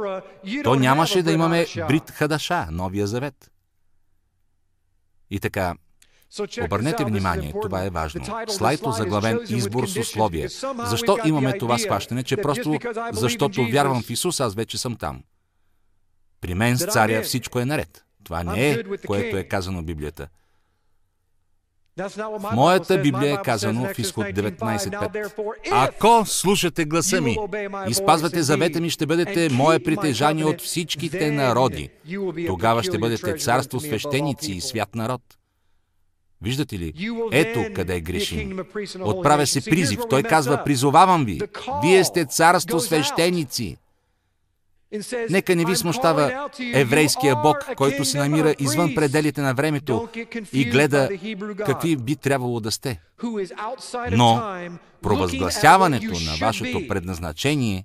то нямаше да имаме Брит Хадаша, Новия Завет. И така, Обърнете внимание, това е важно. Слайд заглавен избор с условие. Защо имаме това схващане, че просто защото вярвам в Исус, аз вече съм там. При мен с царя всичко е наред. Това не е, което е казано в Библията. В моята Библия е казано в изход 19.5. Ако слушате гласа ми и спазвате завета ми, ще бъдете мое притежание от всичките народи. Тогава ще бъдете царство, свещеници и свят народ. Виждате ли? Ето къде грешим. Отправя се призив. Той казва, призовавам ви. Вие сте царство, свещеници. Нека не ви смущава еврейския Бог, който се намира извън пределите на времето и гледа какви би трябвало да сте. Но провъзгласяването на вашето предназначение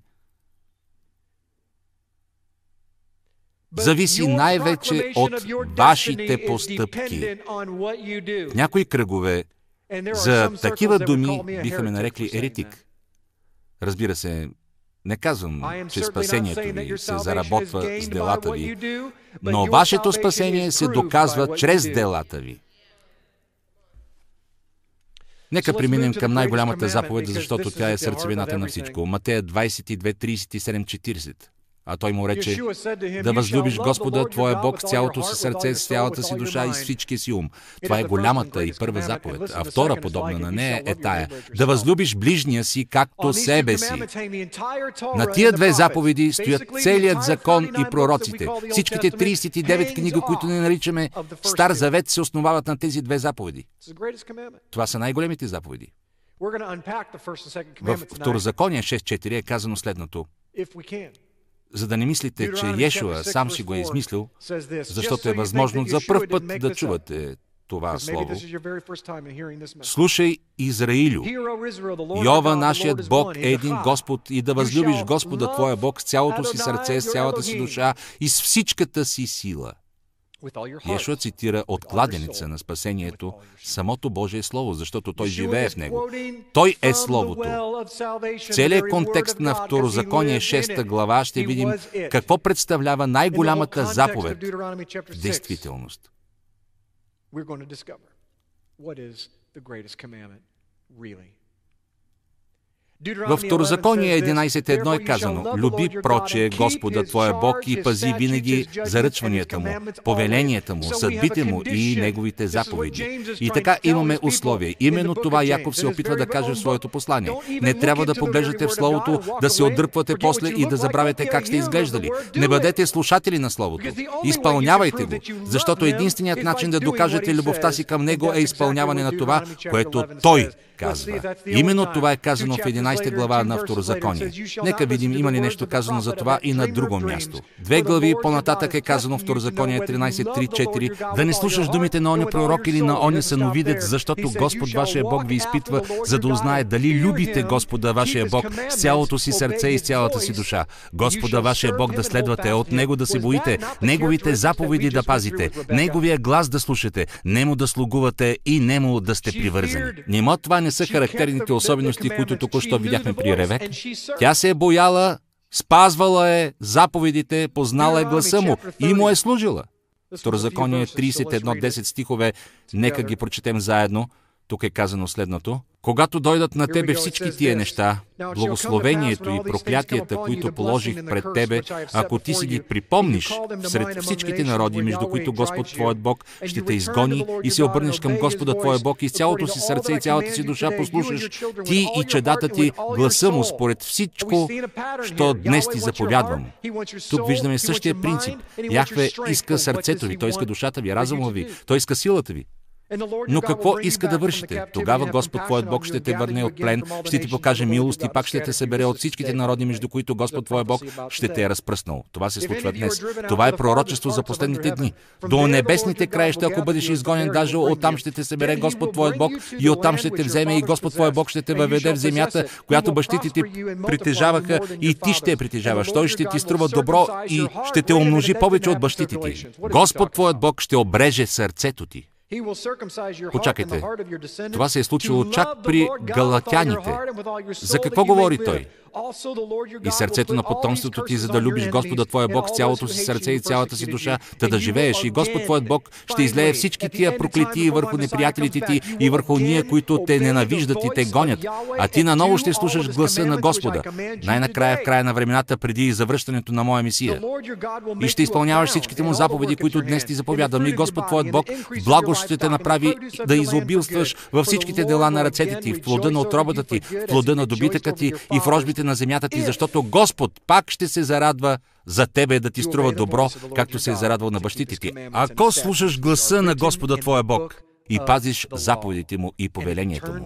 зависи най-вече от вашите постъпки. В някои кръгове за такива думи биха ме нарекли еретик. Разбира се, Не казвам, че спасението ви се заработва с делата ви, но вашето спасение се доказва чрез делата ви. Нека преминем към най-голямата заповед, защото тя е сърцевината на всичко. Матея 22, 37, 40. А той му рече да възлюбиш Господа, Твоя Бог, с цялото си сърце, с цялата си душа и с всичкия си ум. Това е голямата и първа заповед. А втора, подобна на нея, е тая. Да възлюбиш ближния си, както себе си. На тия две заповеди стоят целият закон и пророците. Всичките 39 книги, които не наричаме Стар Завет, се основават на тези две заповеди. Това са най-големите заповеди. В Второзаконие 6.4 е казано следното за да не мислите, че Йешуа сам си го е измислил, защото е възможно за първ път да чувате това слово. Слушай, Израилю, Йова, нашият Бог е един Господ и да възлюбиш Господа Твоя Бог с цялото си сърце, с цялата си душа и с всичката си сила – Ешуа цитира от кладеница на спасението самото Божие Слово, защото той живее в него. Той е Словото. В целият контекст на Второзаконие 6 глава ще видим какво представлява най-голямата заповед в действителност. Във Второзаконие 11.1 е казано, люби проче Господа Твоя Бог и пази винаги заръчванията Му, повеленията Му, съдбите Му и Неговите заповеди. И така имаме условие. Именно това Яков се опитва да каже в своето послание. Не трябва да поглеждате в Словото, да се отдръпвате после и да забравяте как сте изглеждали. Не бъдете слушатели на Словото. Изпълнявайте го, защото единственият начин да докажете любовта си към Него е изпълняване на това, което Той казва. Именно това е казано в 11 глава на Второзаконие. Нека видим има ли нещо казано за това и на друго място. Две глави по-нататък е казано Второзаконие 13.3.4 да не слушаш думите на оня пророк или на оня съновидец, защото Господ вашия Бог ви изпитва, за да узнае дали любите Господа вашия Бог с цялото си сърце и с цялата си душа. Господа вашия Бог да следвате, от Него да се боите, Неговите заповеди да пазите, Неговия глас да слушате, Нему да слугувате и Нему да сте привързани. Нима това не са характерните особености, които току-що видяхме при Ревек. Тя се е бояла, спазвала е заповедите, познала е гласа му и му е служила. Второзаконие 31.10 стихове, нека ги прочетем заедно. Тук е казано следното. Когато дойдат на тебе всички тия неща, благословението и проклятията, които положих пред тебе, ако ти си ги припомниш сред всичките народи, между които Господ Твоят Бог ще те изгони и се обърнеш към Господа Твоя Бог и с цялото си сърце и цялата си душа послушаш. ти и чедата ти гласа му според всичко, що днес ти заповядвам. Тук виждаме същия принцип. Яхве иска сърцето ви, той иска душата ви, разума ви, той иска силата ви. Но какво иска да вършите? Тогава Господ Твоят Бог ще те върне от плен, ще ти покаже милост и пак ще те събере от всичките народи, между които Господ Твоя Бог ще те е разпръснал. Това се случва днес. Това е пророчество за последните дни. До небесните краища, ако бъдеш изгонен, даже оттам ще те събере Господ Твоят Бог и оттам ще те вземе и Господ Твоя Бог ще те въведе в земята, която бащите ти притежаваха и ти ще я притежаваш. Той ще ти струва добро и ще те умножи повече от бащите ти. Господ Твоят Бог ще обреже сърцето ти. Почакайте, това се е случило чак при галатяните. За какво говори той? И сърцето на потомството ти, за да любиш Господа Твоя Бог с цялото си сърце и цялата си душа, да да живееш. И Господ Твоят Бог ще излее всички тия проклетии върху неприятелите ти и върху ние, които те ненавиждат и те гонят. А ти наново ще слушаш гласа на Господа. Най-накрая, в края на времената, преди завръщането на моя Месия. И ще изпълняваш всичките му заповеди, които днес ти заповядам. И Господ Твоят Бог благо ще те направи да изобилстваш във всичките дела на ръцете ти, в плода на отробата ти, в плода на добитъка ти и в рожбите на земята ти, защото Господ пак ще се зарадва за тебе да ти струва добро, както се е зарадвал на бащите ти. Ако слушаш гласа на Господа твоя Бог и пазиш заповедите му и повеленията му,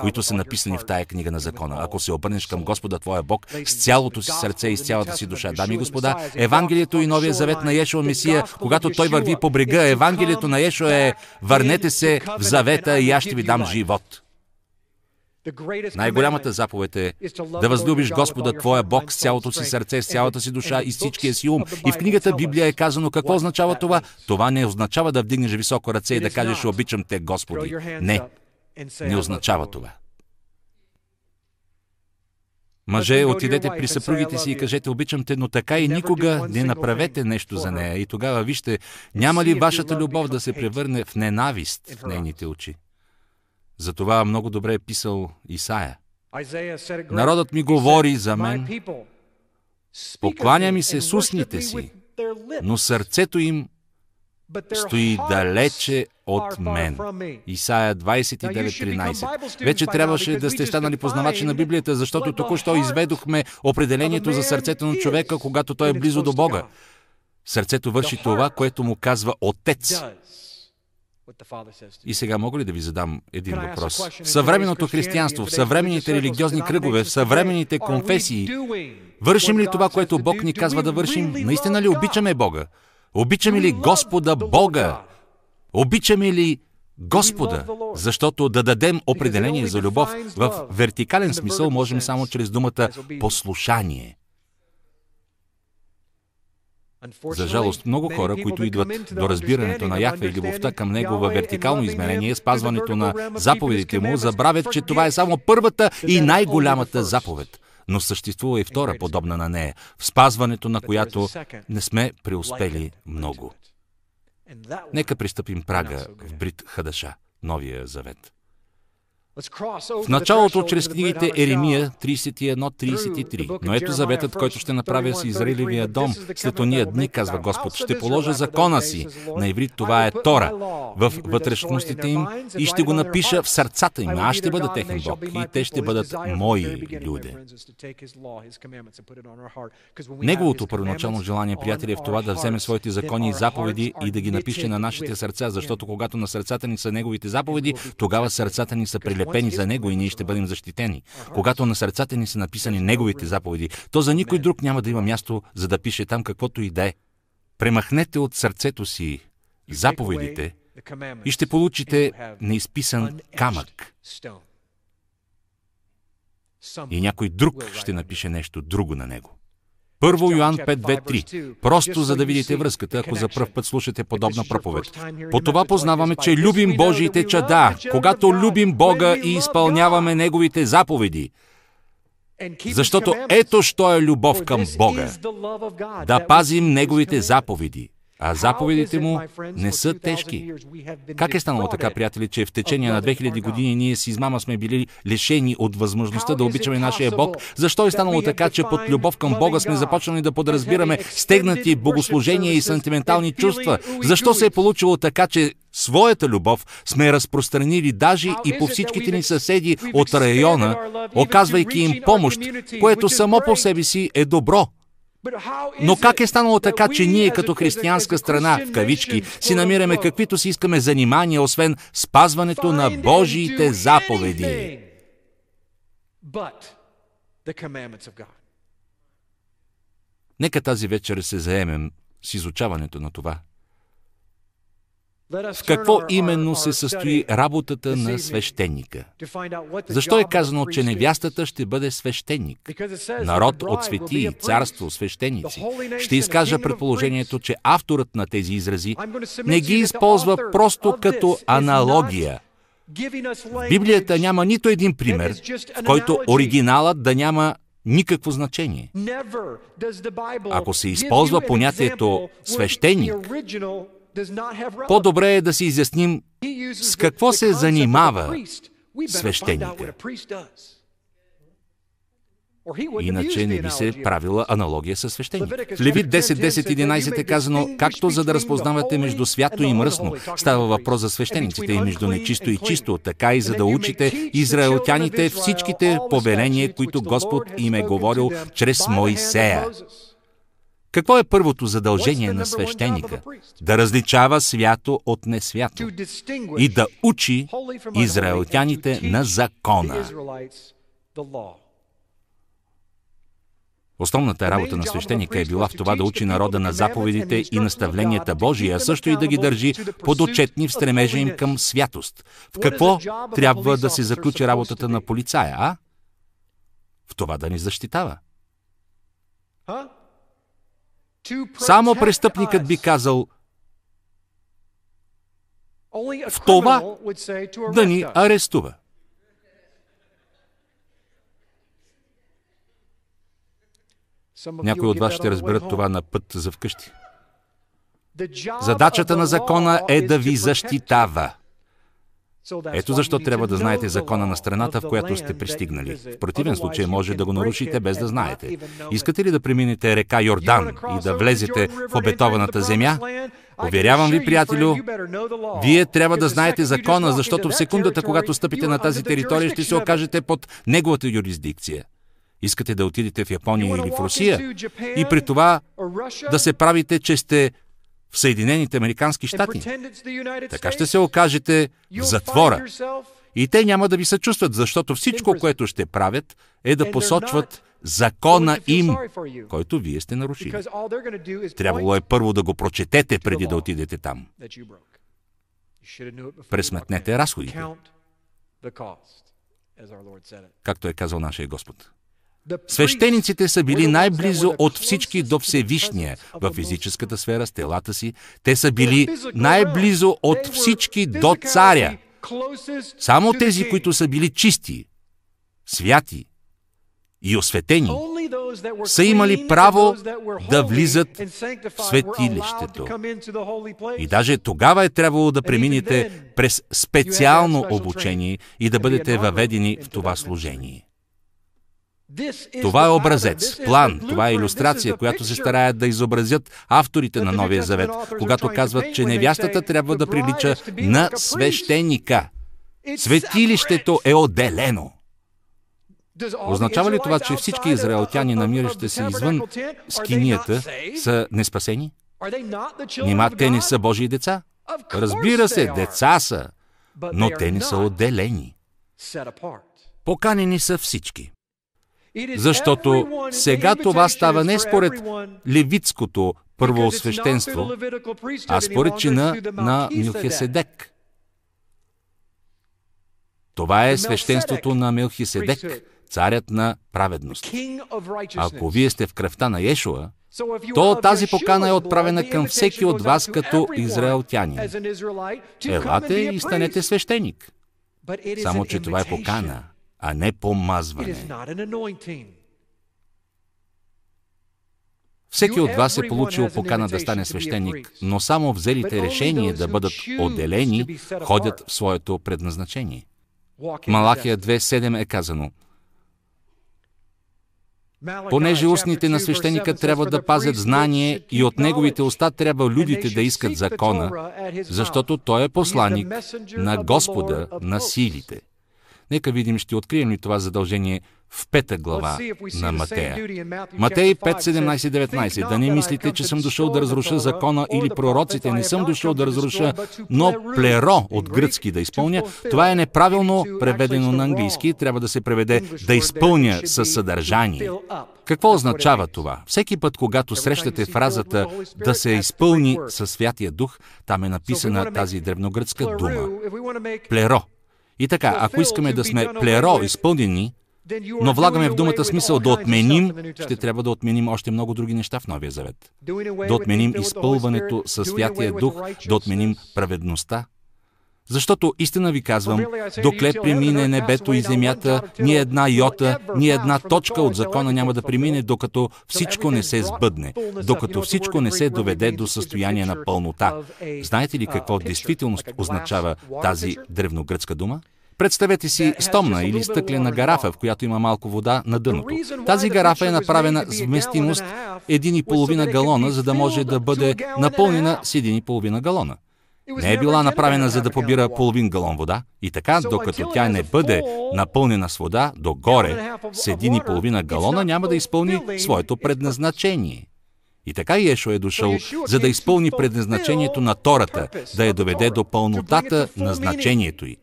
които са написани в тая книга на закона. Ако се обърнеш към Господа Твоя Бог с цялото си сърце и с цялата си душа. Дами и господа, Евангелието и Новия завет на Ешуа Месия, когато той върви по брега, Евангелието на Ешуа е върнете се в завета и аз ще ви дам живот. Най-голямата заповед е да възлюбиш Господа Твоя Бог с цялото си сърце, с цялата си душа и с всичкия си ум. И в книгата Библия е казано какво означава това. Това не означава да вдигнеш високо ръце и да кажеш обичам те, Господи. Не, не означава това. Мъже, отидете при съпругите си и кажете, обичам те, но така и никога не направете нещо за нея. И тогава вижте, няма ли вашата любов да се превърне в ненавист в нейните очи? Затова много добре е писал Исаия. Народът ми говори за мен, покланя ми се с устните си, но сърцето им стои далече от мен. Исаия 29.13. Вече трябваше да сте станали познавачи на Библията, защото току-що изведохме определението за сърцето на човека, когато той е близо до Бога. Сърцето върши това, което му казва Отец. И сега мога ли да ви задам един въпрос? В съвременното християнство, в съвременните религиозни кръгове, в съвременните конфесии, вършим ли това, което Бог ни казва да вършим? Наистина ли обичаме Бога? Обичаме ли Господа Бога? Обичаме ли Господа? Защото да дадем определение за любов в вертикален смисъл можем само чрез думата послушание. За жалост, много хора, които идват до разбирането на Яхве и любовта към Него във вертикално измерение, спазването на заповедите Му, забравят, че това е само първата и най-голямата заповед. Но съществува и втора, подобна на нея, в спазването на която не сме преуспели много. Нека пристъпим прага в Брит Хадаша, Новия Завет. В началото, чрез книгите Еремия 31-33. Но ето заветът, който ще направя с Израилевия дом. След ония дни, казва Господ, ще положа закона си. На иврит това е Тора. В вътрешностите им и ще го напиша в сърцата им. Аз ще бъда техен Бог и те ще бъдат мои люди. Неговото първоначално желание, приятели, е в това да вземе своите закони и заповеди и да ги напише на нашите сърца, защото когато на сърцата ни са неговите заповеди, тогава сърцата ни са прилепени подкрепени за Него и ние ще бъдем защитени. Когато на сърцата ни са написани Неговите заповеди, то за никой друг няма да има място, за да пише там каквото и да е. Премахнете от сърцето си заповедите и ще получите неизписан камък. И някой друг ще напише нещо друго на него. Първо Йоан 5.2.3. Просто за да видите връзката, ако за пръв път слушате подобна проповед. По това познаваме, че любим Божиите чада, когато любим Бога и изпълняваме Неговите заповеди. Защото ето, що е любов към Бога. Да пазим Неговите заповеди а заповедите му не са тежки. Как е станало така, приятели, че в течение на 2000 години ние с измама сме били лишени от възможността да обичаме нашия Бог? Защо е станало така, че под любов към Бога сме започнали да подразбираме стегнати богослужения и сантиментални чувства? Защо се е получило така, че своята любов сме разпространили даже и по всичките ни съседи от района, оказвайки им помощ, което само по себе си е добро – но как е станало така, че ние като християнска страна, в кавички, си намираме каквито си искаме занимания, освен спазването на Божиите заповеди? Нека тази вечер се заемем с изучаването на това. В какво именно се състои работата на свещеника? Защо е казано, че невястата ще бъде свещеник? Народ от светии, царство, свещеници. Ще изкажа предположението, че авторът на тези изрази не ги използва просто като аналогия. В Библията няма нито един пример, в който оригиналът да няма никакво значение. Ако се използва понятието свещеник, по-добре е да си изясним с какво се занимава свещеника. Иначе не би се правила аналогия с свещеник. В Левит 10, 10, 11 е казано, както за да разпознавате между свято и мръсно, става въпрос за свещениците и между нечисто и чисто, така и за да учите израелтяните всичките повеления, които Господ им е говорил чрез Моисея. Какво е първото задължение на свещеника? Да различава свято от несвято и да учи израелтяните на закона. Основната работа на свещеника е била в това да учи народа на заповедите и наставленията Божия, а също и да ги държи подотчетни в стремежа им към святост. В какво трябва да се заключи работата на полицая, а? В това да ни защитава. Само престъпникът би казал в това да ни арестува. Някои от вас ще разберат това на път за вкъщи. Задачата на закона е да ви защитава. Ето защо трябва да знаете закона на страната, в която сте пристигнали. В противен случай може да го нарушите без да знаете. Искате ли да преминете река Йордан и да влезете в обетованата земя? Уверявам ви, приятелю, вие трябва да знаете закона, защото в секундата, когато стъпите на тази територия, ще се окажете под неговата юрисдикция. Искате да отидете в Япония или в Русия и при това да се правите, че сте в Съединените Американски щати. Така ще се окажете в затвора. И те няма да ви съчувстват, защото всичко, което ще правят, е да посочват закона им, който вие сте нарушили. Трябвало е първо да го прочетете преди да отидете там. Пресметнете разходите. Както е казал нашия Господ. Свещениците са били най-близо от всички до Всевишния в физическата сфера с телата си. Те са били най-близо от всички до царя. Само тези, които са били чисти, святи и осветени, са имали право да влизат в светилището. И даже тогава е трябвало да преминете през специално обучение и да бъдете въведени в това служение. Това е образец, план, това е иллюстрация, която се стараят да изобразят авторите на Новия Завет, когато казват, че невястата трябва да прилича на свещеника. Светилището е отделено. Означава ли това, че всички израелтяни, намиращи се извън скинията, са неспасени? Нима те не са Божии деца? Разбира се, деца са, но те не са отделени. Поканени са всички. Защото сега това става не според левитското първосвещенство, а според чина на Милхеседек. Това е свещенството на Милхиседек, царят на праведност. Ако вие сте в кръвта на Ешуа, то тази покана е отправена към всеки от вас като израелтяни. Елате и станете свещеник. Само, че това е покана, а не помазване. Всеки от вас е получил покана да стане свещеник, но само взелите решение да бъдат отделени ходят в своето предназначение. Малахия 2.7 е казано. Понеже устните на свещеника трябва да пазят знание и от неговите уста трябва людите да искат закона, защото той е посланник на Господа на силите. Нека видим, ще открием ли това задължение в пета глава на Матея. Матей 5, 17, 19. Да не мислите, че съм дошъл да разруша закона или пророците. Не съм дошъл да разруша, но плеро от гръцки да изпълня. Това е неправилно преведено на английски. Трябва да се преведе да изпълня със съдържание. Какво означава това? Всеки път, когато срещате фразата да се изпълни със Святия Дух, там е написана тази древногръцка дума. Плеро и така, ако искаме да сме плеро изпълнени, но влагаме в думата смисъл да отменим, ще трябва да отменим още много други неща в Новия Завет. Да отменим изпълването със Святия Дух, да отменим праведността, защото истина ви казвам, докле премине небето и земята, ни една йота, ни една точка от закона няма да премине, докато всичко не се сбъдне, докато всичко не се доведе до състояние на пълнота. Знаете ли какво действителност означава тази древногръцка дума? Представете си стомна или стъклена гарафа, в която има малко вода на дъното. Тази гарафа е направена с вместимост 1,5 галона, за да може да бъде напълнена с 1,5 галона не е била направена за да побира половин галон вода. И така, докато тя не бъде напълнена с вода догоре с един и половина галона, няма да изпълни своето предназначение. И така Иешо е дошъл, за да изпълни предназначението на Тората, да я доведе до пълнотата на значението й.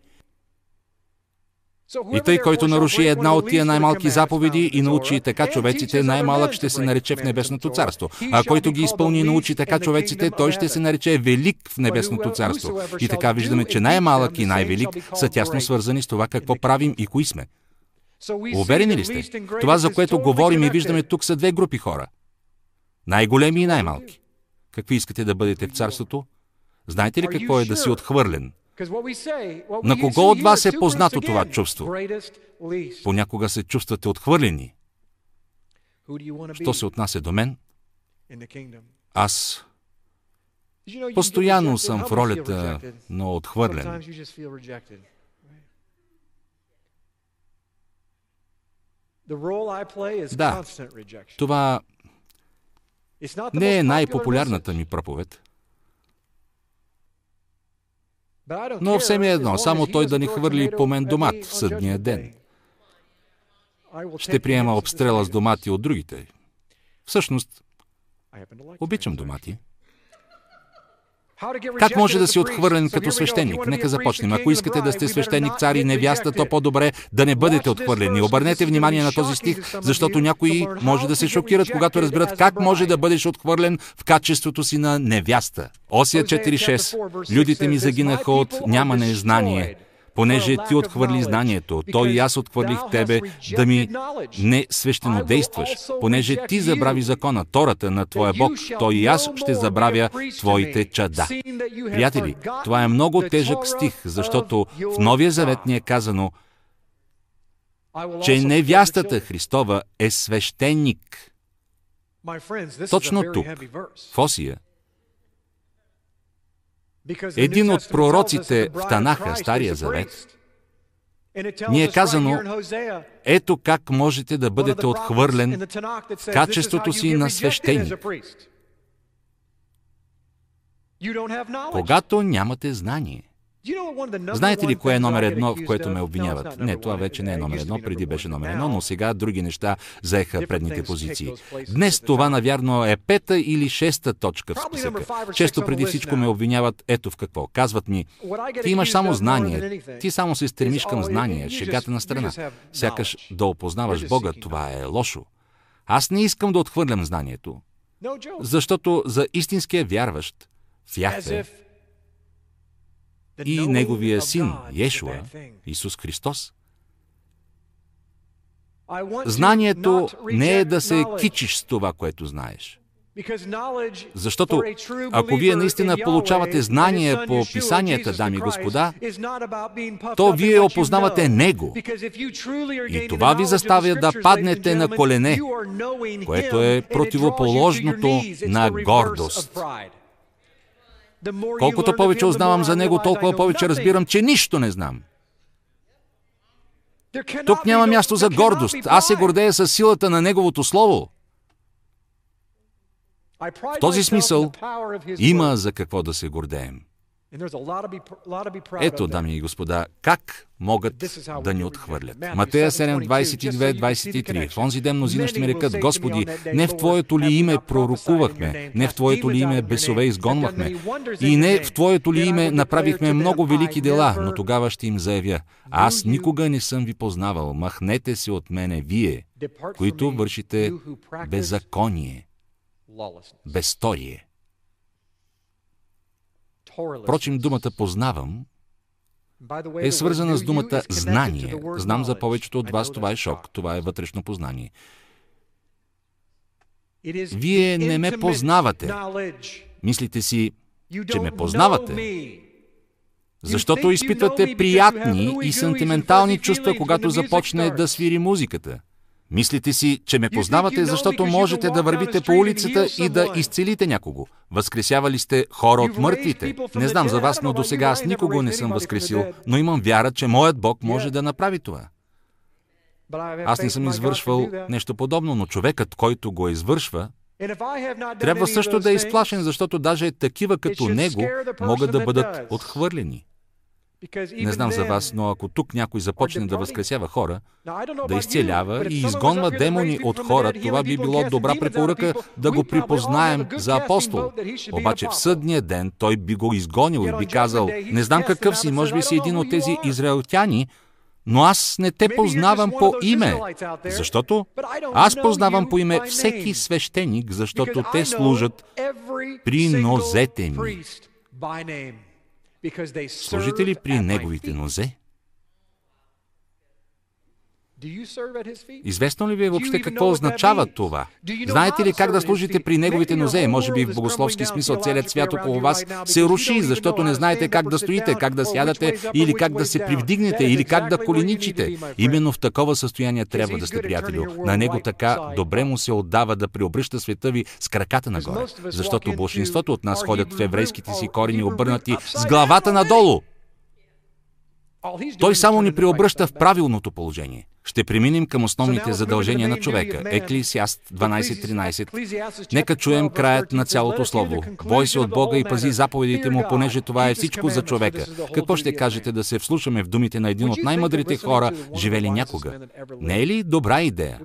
И тъй, който наруши една от тия най-малки заповеди и научи така човеците, най-малък ще се нарече в Небесното царство. А който ги изпълни и научи така човеците, той ще се нарече Велик в Небесното царство. И така виждаме, че най-малък и най-велик са тясно свързани с това какво правим и кои сме. Уверени ли сте? Това, за което говорим и виждаме тук, са две групи хора. Най-големи и най-малки. Какви искате да бъдете в царството? Знаете ли какво е да си отхвърлен? На кого от вас е познато това чувство? Понякога се чувствате отхвърлени. Що се отнася до мен, аз постоянно съм в ролята на отхвърлен. Да, това не е най-популярната ми проповед. Но все ми е едно, само той да ни хвърли по мен домат в съдния ден. Ще приема обстрела с домати от другите. Всъщност, обичам домати. Как може да си отхвърлен като свещеник? Нека започнем. Ако искате да сте свещеник, цар и невяста, то по-добре да не бъдете отхвърлени. Обърнете внимание на този стих, защото някои може да се шокират, когато разберат как може да бъдеш отхвърлен в качеството си на невяста. Осия 4.6 Людите ми загинаха от нямане знание понеже ти отхвърли знанието, той и аз отхвърлих тебе да ми не свещено действаш, понеже ти забрави закона, тората на твоя Бог, той и аз ще забравя твоите чада. Приятели, това е много тежък стих, защото в Новия Завет ни е казано, че невястата Христова е свещеник. Точно тук, в Осия, един от пророците в Танаха, Стария Завет, ни е казано, ето как можете да бъдете отхвърлен в качеството си на свещеник. Когато нямате знание. Знаете ли кое е номер едно, в което ме обвиняват? Не, това вече не е номер едно, преди беше номер едно, но сега други неща заеха предните позиции. Днес това, навярно, е пета или шеста точка в списъка. Често преди всичко ме обвиняват ето в какво. Казват ми, ти имаш само знание, ти само се стремиш към знание, шегата на страна. Сякаш да опознаваш Бога, това е лошо. Аз не искам да отхвърлям знанието, защото за истинския вярващ в Яхве и Неговия Син, Йешуа, Исус Христос. Знанието не е да се кичиш с това, което знаеш. Защото ако вие наистина получавате знание по писанията, дами и господа, то вие опознавате Него. И това ви заставя да паднете на колене, което е противоположното на гордост. Колкото повече узнавам за него, толкова повече разбирам, че нищо не знам. Тук няма място за гордост. Аз се гордея с силата на Неговото Слово. В този смисъл има за какво да се гордеем. Ето, дами и господа, как могат да ни отхвърлят. Матея 7, 22, 23. В онзи ден мнозина ще ми рекат, Господи, не в Твоето ли име пророкувахме, не в Твоето ли име бесове изгонвахме? И не в Твоето ли име направихме много велики дела, но тогава ще им заявя, аз никога не съм ви познавал, махнете се от мене вие, които вършите беззаконие, безсторие. Впрочем, думата познавам е свързана с думата знание. Знам за повечето от вас, това е шок, това е вътрешно познание. Вие не ме познавате. Мислите си, че ме познавате, защото изпитвате приятни и сантиментални чувства, когато започне да свири музиката. Мислите си, че ме познавате, защото можете да вървите по улицата и да изцелите някого. Възкресявали сте хора от мъртвите. Не знам за вас, но до сега аз никого не съм възкресил, но имам вяра, че моят Бог може да направи това. Аз не съм извършвал нещо подобно, но човекът, който го извършва, трябва също да е изплашен, защото даже такива като него могат да бъдат отхвърлени. Не знам за вас, но ако тук някой започне да възкресява хора, да изцелява и изгонва демони от хора, това би било добра препоръка да го припознаем за апостол. Обаче в съдния ден той би го изгонил и би казал, не знам какъв си, може би си един от тези израелтяни, но аз не те познавам по име. Защото аз познавам по име всеки свещеник, защото те служат при нозете ми. Служите ли при неговите нозе? Известно ли ви е въобще какво означава това? Знаете ли как да служите при неговите нозе? Може би в богословски смисъл целият свят около вас се руши, защото не знаете как да стоите, как да сядате или как да се привдигнете или как да коленичите. Именно в такова състояние трябва да сте, приятелю. На него така добре му се отдава да приобръща света ви с краката нагоре. Защото большинството от нас ходят в еврейските си корени обърнати с главата надолу. Той само ни преобръща в правилното положение. Ще преминем към основните задължения на човека. Еклисиаст 12.13. Нека чуем краят на цялото слово. Бой се от Бога и пази заповедите му, понеже това е всичко за човека. Какво ще кажете да се вслушаме в думите на един от най-мъдрите хора, живели някога? Не е ли добра идея?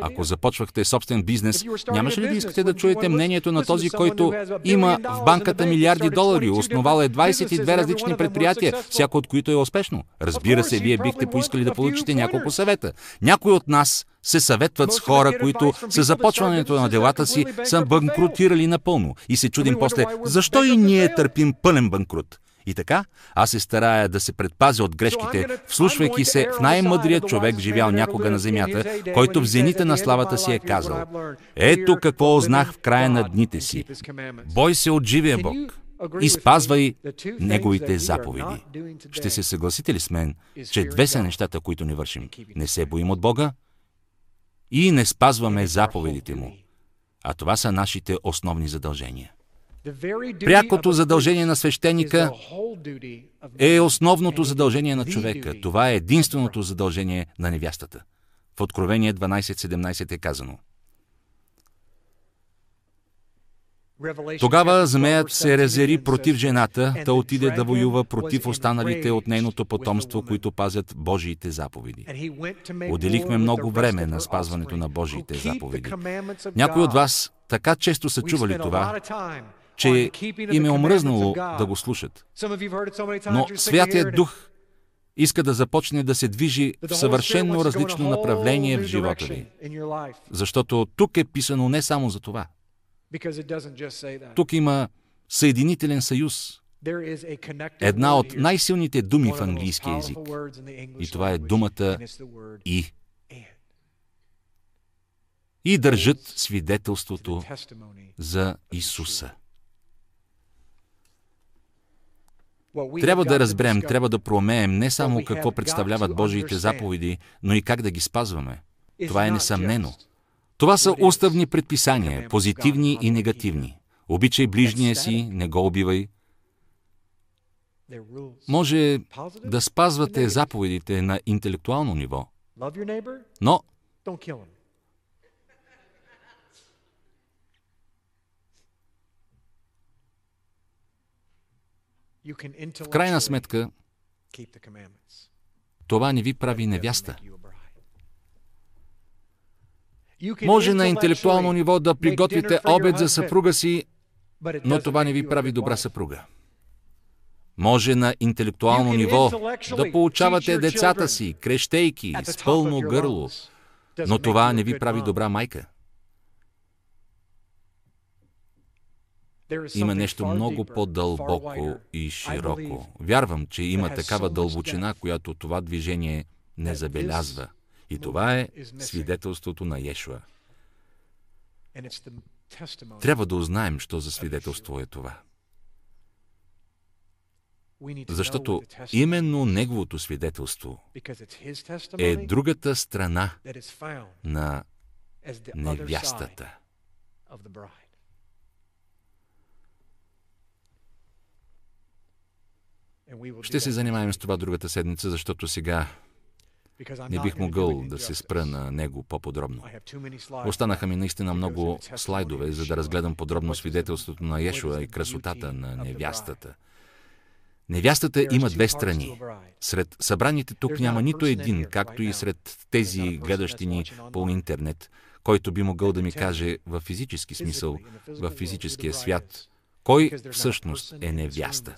Ако започвахте собствен бизнес, нямаше ли да искате да чуете мнението на този, който има в банката милиарди долари, основал е 22 различни предприятия, всяко от които е успешно? Разбира се, вие бихте поискали да получите няколко съвета. Някои от нас се съветват с хора, които с започването на делата си са банкротирали напълно и се чудим после, защо и ние търпим пълен банкрут. И така, аз се старая да се предпазя от грешките, вслушвайки се в най-мъдрият човек, живял някога на земята, който в зените на славата си е казал, ето какво ознах в края на дните си. Бой се от живия Бог и спазвай Неговите заповеди. Ще се съгласите ли с мен, че две са нещата, които не вършим? Не се боим от Бога и не спазваме заповедите Му. А това са нашите основни задължения. Прякото задължение на свещеника е основното задължение на човека. Това е единственото задължение на невястата. В Откровение 12.17 е казано – Тогава змеят се резери против жената, да отиде да воюва против останалите от нейното потомство, които пазят Божиите заповеди. Отделихме много време на спазването на Божиите заповеди. Някои от вас така често са чували това, че им е омръзнало да го слушат. Но Святият Дух иска да започне да се движи в съвършенно различно направление в живота ви. Защото тук е писано не само за това – тук има съединителен съюз. Една от най-силните думи в английски език. И това е думата и. И държат свидетелството за Исуса. Трябва да разберем, трябва да проумеем не само какво представляват Божиите заповеди, но и как да ги спазваме. Това е несъмнено. Това са уставни предписания, позитивни и негативни. Обичай ближния си, не го убивай. Може да спазвате заповедите на интелектуално ниво, но в крайна сметка това не ви прави невяста. Може на интелектуално ниво да приготвите обед за съпруга си, но това не ви прави добра съпруга. Може на интелектуално ниво да получавате децата си, крещейки, с пълно гърло, но това не ви прави добра майка. Има нещо много по-дълбоко и широко. Вярвам, че има такава дълбочина, която това движение не забелязва. И това е свидетелството на Йешуа. Трябва да узнаем, що за свидетелство е това. Защото именно неговото свидетелство е другата страна на невястата. Ще се занимаем с това другата седмица, защото сега не бих могъл да се спра на него по-подробно. Останаха ми наистина много слайдове, за да разгледам подробно свидетелството на Ешуа и красотата на невястата. Невястата има две страни. Сред събраните тук няма нито един, както и сред тези гледащи ни по интернет, който би могъл да ми каже в физически смисъл, в физическия свят, кой всъщност е невяста?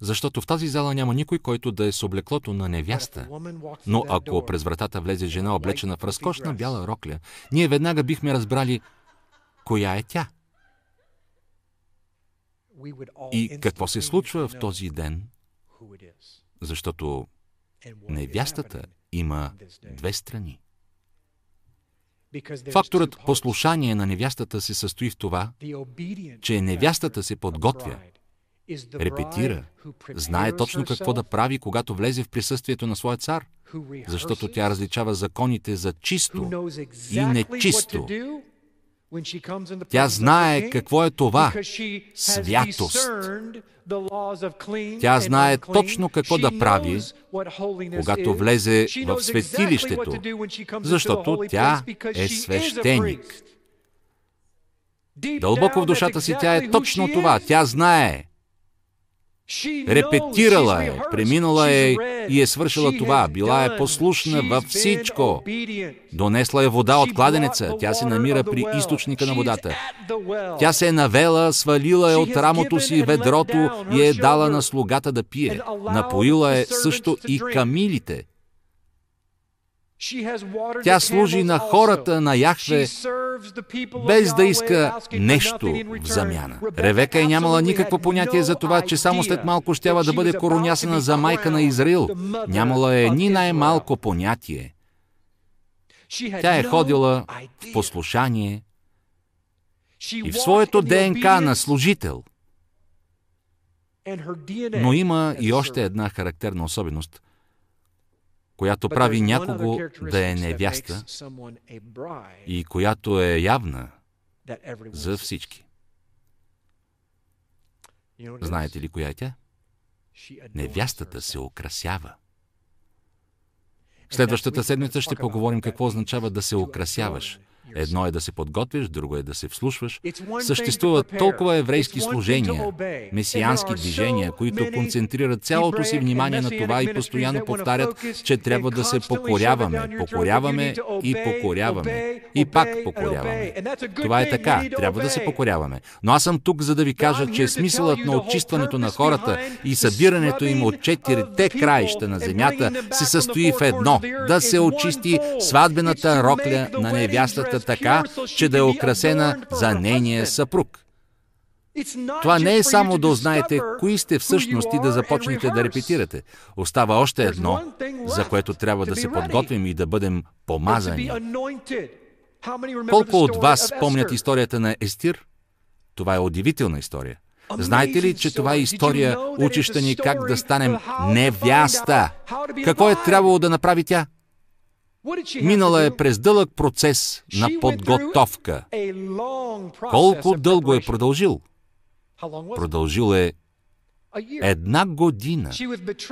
Защото в тази зала няма никой, който да е с облеклото на невяста. Но ако през вратата влезе жена, облечена в разкошна бяла рокля, ние веднага бихме разбрали коя е тя. И какво се случва в този ден? Защото Невястата има две страни. Факторът послушание на невястата се състои в това, че невястата се подготвя, репетира, знае точно какво да прави, когато влезе в присъствието на своя цар, защото тя различава законите за чисто и нечисто. Тя знае какво е това святост. Тя знае точно какво да прави, когато влезе в светилището, защото тя е свещеник. Дълбоко в душата си тя е точно това. Тя знае. Репетирала е, преминала е и е свършила това. Била е послушна във всичко. Донесла е вода от кладенеца. Тя се намира при източника на водата. Тя се е навела, свалила е от рамото си ведрото и е дала на слугата да пие. Напоила е също и камилите. Тя служи на хората на Яхве, без да иска нещо в замяна. Ревека е нямала никакво понятие за това, че само след малко щява да бъде коронясана за майка на Израил. Нямала е ни най-малко понятие. Тя е ходила в послушание и в своето ДНК на служител. Но има и още една характерна особеност – която прави някого да е невяста и която е явна за всички. Знаете ли коя е тя? Невястата се украсява. Следващата седмица ще поговорим какво означава да се украсяваш – Едно е да се подготвиш, друго е да се вслушваш. Съществуват толкова еврейски служения, месиански движения, които концентрират цялото си внимание на това и постоянно повтарят, че трябва да се покоряваме, покоряваме и покоряваме. И пак покоряваме. Това е така, трябва да се покоряваме. Но аз съм тук, за да ви кажа, че смисълът на очистването на хората и събирането им от четирите краища на земята се състои в едно – да се очисти сватбената рокля на невястата така, че да е украсена за нейния съпруг. Това не е само да узнаете кои сте всъщност и да започнете да репетирате. Остава още едно, за което трябва да се подготвим и да бъдем помазани. Колко от вас помнят историята на Естир? Това е удивителна история. Знаете ли, че това е история, учеща ни как да станем невяста? Какво е трябвало да направи тя? Минала е през дълъг процес на подготовка. Колко дълго е продължил? Продължил е една година.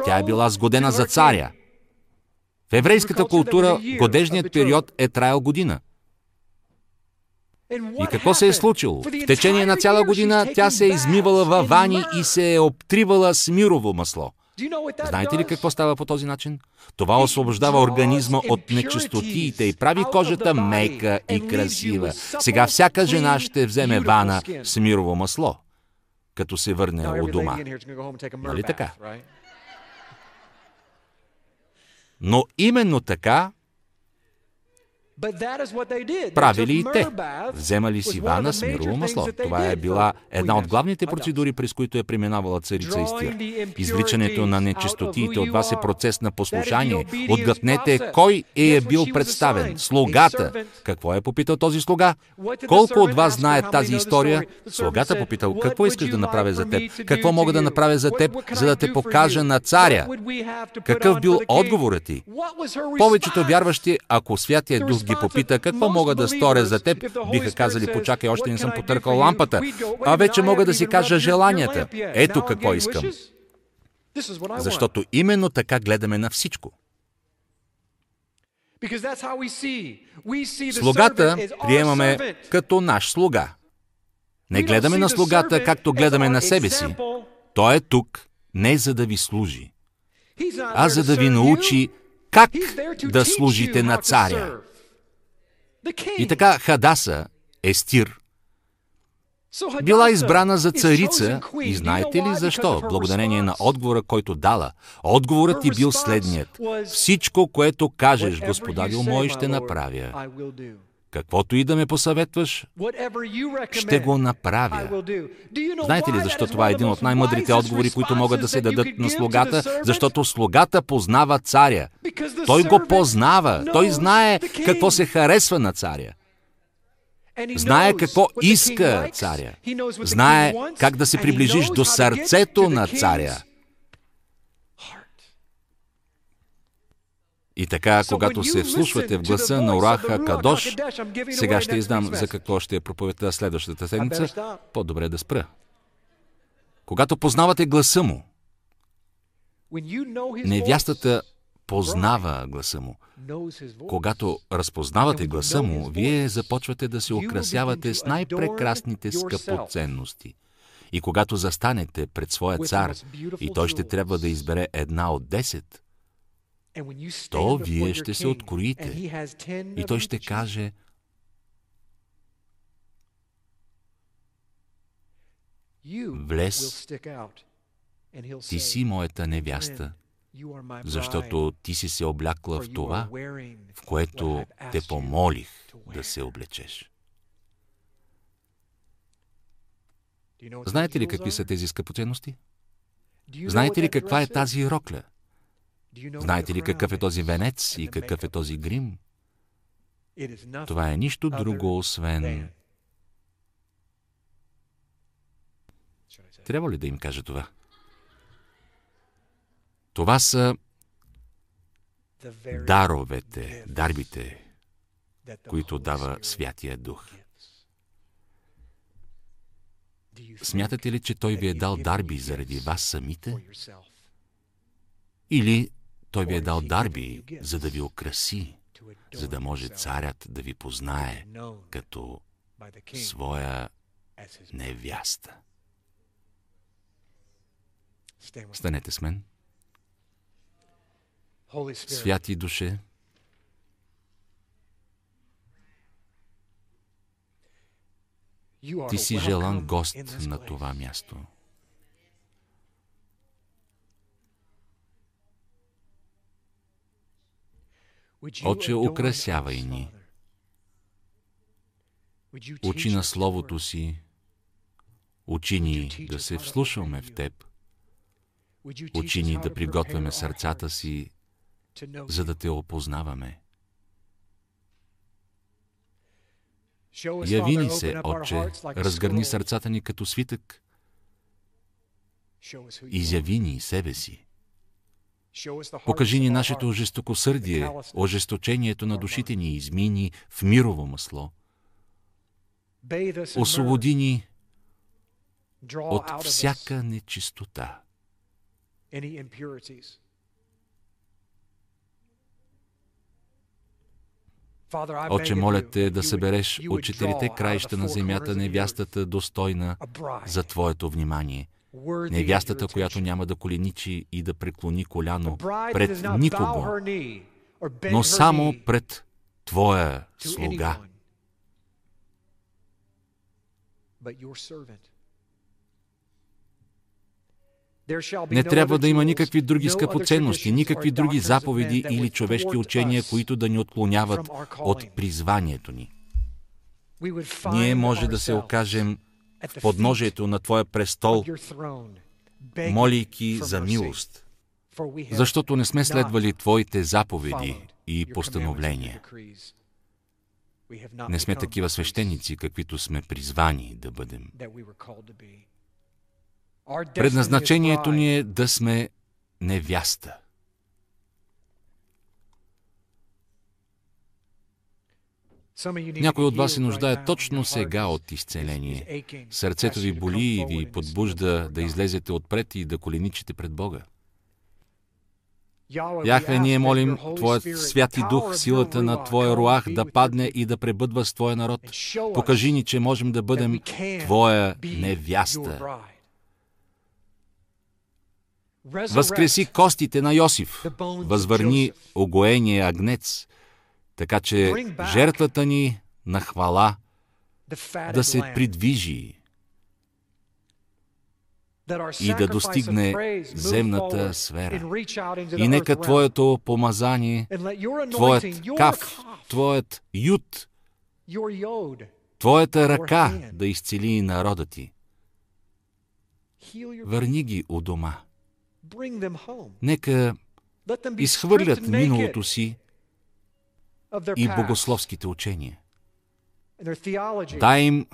Тя е била сгодена за царя. В еврейската култура годежният период е траял година. И какво се е случило? В течение на цяла година тя се е измивала във вани и се е обтривала с мирово масло. Знаете ли какво става по този начин? Това освобождава организма от нечистотиите и прави кожата мека и красива. Сега всяка жена ще вземе вана с мирово масло, като се върне от дома. Нали така? Но именно така Правили и те. Вземали си вана с мирово масло. Това е била една от главните процедури, през които е преминавала царица Истир. Извличането на нечистотиите от вас е процес на послушание. Отгътнете кой е, е бил представен. Слугата. Какво е попитал този слуга? Колко от вас знаят тази история? Слугата попитал, какво искаш да направя за теб? Какво мога да направя за теб, за да те покажа на царя? Какъв бил отговорът ти? Повечето вярващи, ако Святия Дух ги попита какво мога да сторя за теб, биха казали, почакай, още не съм потъркал лампата, а вече мога да си кажа желанията. Ето какво искам. Защото именно така гледаме на всичко. Слугата приемаме като наш слуга. Не гледаме на слугата, както гледаме на себе си. Той е тук не за да ви служи, а за да ви научи как да служите на царя. И така Хадаса, Естир, била избрана за царица и знаете ли защо? Благодарение на отговора, който дала. Отговорът ти бил следният. Всичко, което кажеш, господарю мой, ще направя. Каквото и да ме посъветваш, ще го направя. Знаете ли защо това е един от най-мъдрите отговори, които могат да се дадат на слугата? Защото слугата познава царя. Той го познава. Той знае какво се харесва на царя. Знае какво иска царя. Знае как да се приближиш до сърцето на царя. И така, когато се вслушвате в гласа на Ураха Кадош, сега ще издам за какво ще е проповедта следващата седмица, по-добре да спра. Когато познавате гласа му, невястата познава гласа му. Когато разпознавате гласа му, вие започвате да се украсявате с най-прекрасните скъпоценности. И когато застанете пред своя цар и той ще трябва да избере една от десет, то вие ще се откроите и той ще каже, Влез, ти си моята невяста, защото ти си се облякла в това, в което те помолих да се облечеш. Знаете ли какви са тези скъпоценности? Знаете ли каква е тази рокля? Знаете ли какъв е този венец и какъв е този грим? Това е нищо друго, освен... Трябва ли да им кажа това? Това са даровете, дарбите, които дава Святия Дух. Смятате ли, че Той ви е дал дарби заради вас самите? Или той ви е дал дарби, за да ви окраси, за да може царят да ви познае като своя невяста. Станете с мен. Святи душе, ти си желан гост на това място. Отче, украсявай ни. Учи на Словото си, учи ни да се вслушваме в Теб, учи ни да приготвяме сърцата си, за да Те опознаваме. Яви ни се, Отче, разгърни сърцата ни като свитък, изяви ни себе си. Покажи ни нашето жестокосърдие, ожесточението на душите ни измини в мирово масло. Освободи ни от всяка нечистота. Отче, моля те да събереш от четирите краища на земята невястата достойна за Твоето внимание – невястата, която няма да коленичи и да преклони коляно пред никого, но само пред Твоя слуга. Не трябва да има никакви други скъпоценности, никакви други заповеди или човешки учения, които да ни отклоняват от призванието ни. Ние може да се окажем в подножието на Твоя престол, молейки за милост, защото не сме следвали Твоите заповеди и постановления. Не сме такива свещеници, каквито сме призвани да бъдем. Предназначението ни е да сме невяста. Някой от вас се нуждае точно сега от изцеление. Сърцето ви боли и ви подбужда да излезете отпред и да коленичите пред Бога. Яхве, ние молим Твоят святи дух, силата на Твоя руах да падне и да пребъдва с Твоя народ. Покажи ни, че можем да бъдем Твоя невяста. Възкреси костите на Йосиф. Възвърни огоения агнец така че жертвата ни на хвала да се придвижи и да достигне земната сфера. И нека Твоето помазание, Твоят каф, Твоят ют Твоята ръка да изцели народа ти. Върни ги у дома. Нека изхвърлят миналото си и богословските учения. Дай им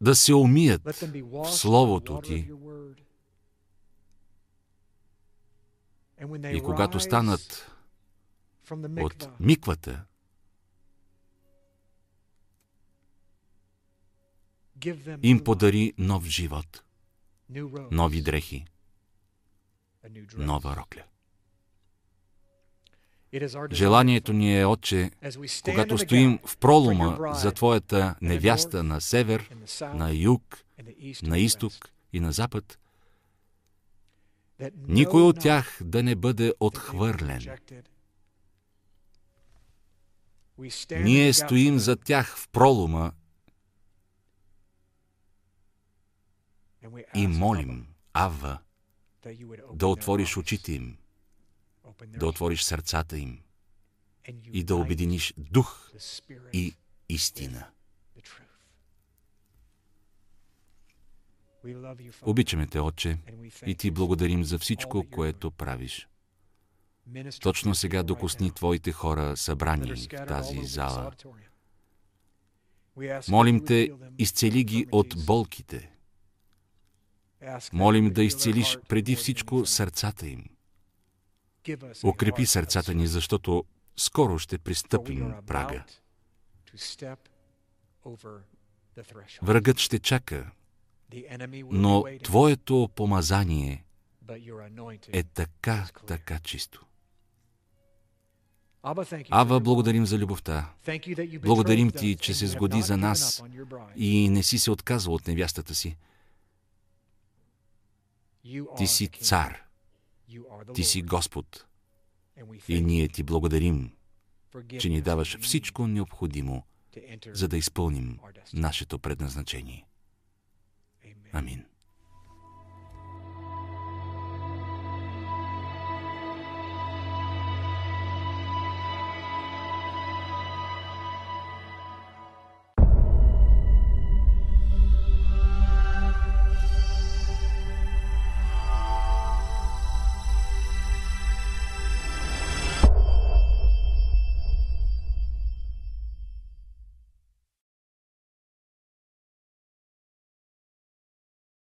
да се умият в Словото Ти. И когато станат от миквата, им подари нов живот, нови дрехи, нова рокля. Желанието ни е, Отче, когато стоим в пролома за Твоята невяста на север, на юг, на изток и на запад, никой от тях да не бъде отхвърлен. Ние стоим за тях в пролома и молим, Авва, да отвориш очите им, да отвориш сърцата им и да обединиш дух и истина. Обичаме те, Отче, и ти благодарим за всичко, което правиш. Точно сега докосни Твоите хора, събрани в тази зала. Молим Те, изцели ги от болките. Молим да изцелиш преди всичко сърцата им. Укрепи сърцата ни, защото скоро ще пристъпим прага. Врагът ще чака, но Твоето помазание е така, така чисто. Ава, благодарим за любовта. Благодарим Ти, че се сгоди за нас и не си се отказал от невястата си. Ти си цар. Ти си Господ. И ние Ти благодарим, че ни даваш всичко необходимо, за да изпълним нашето предназначение. Амин.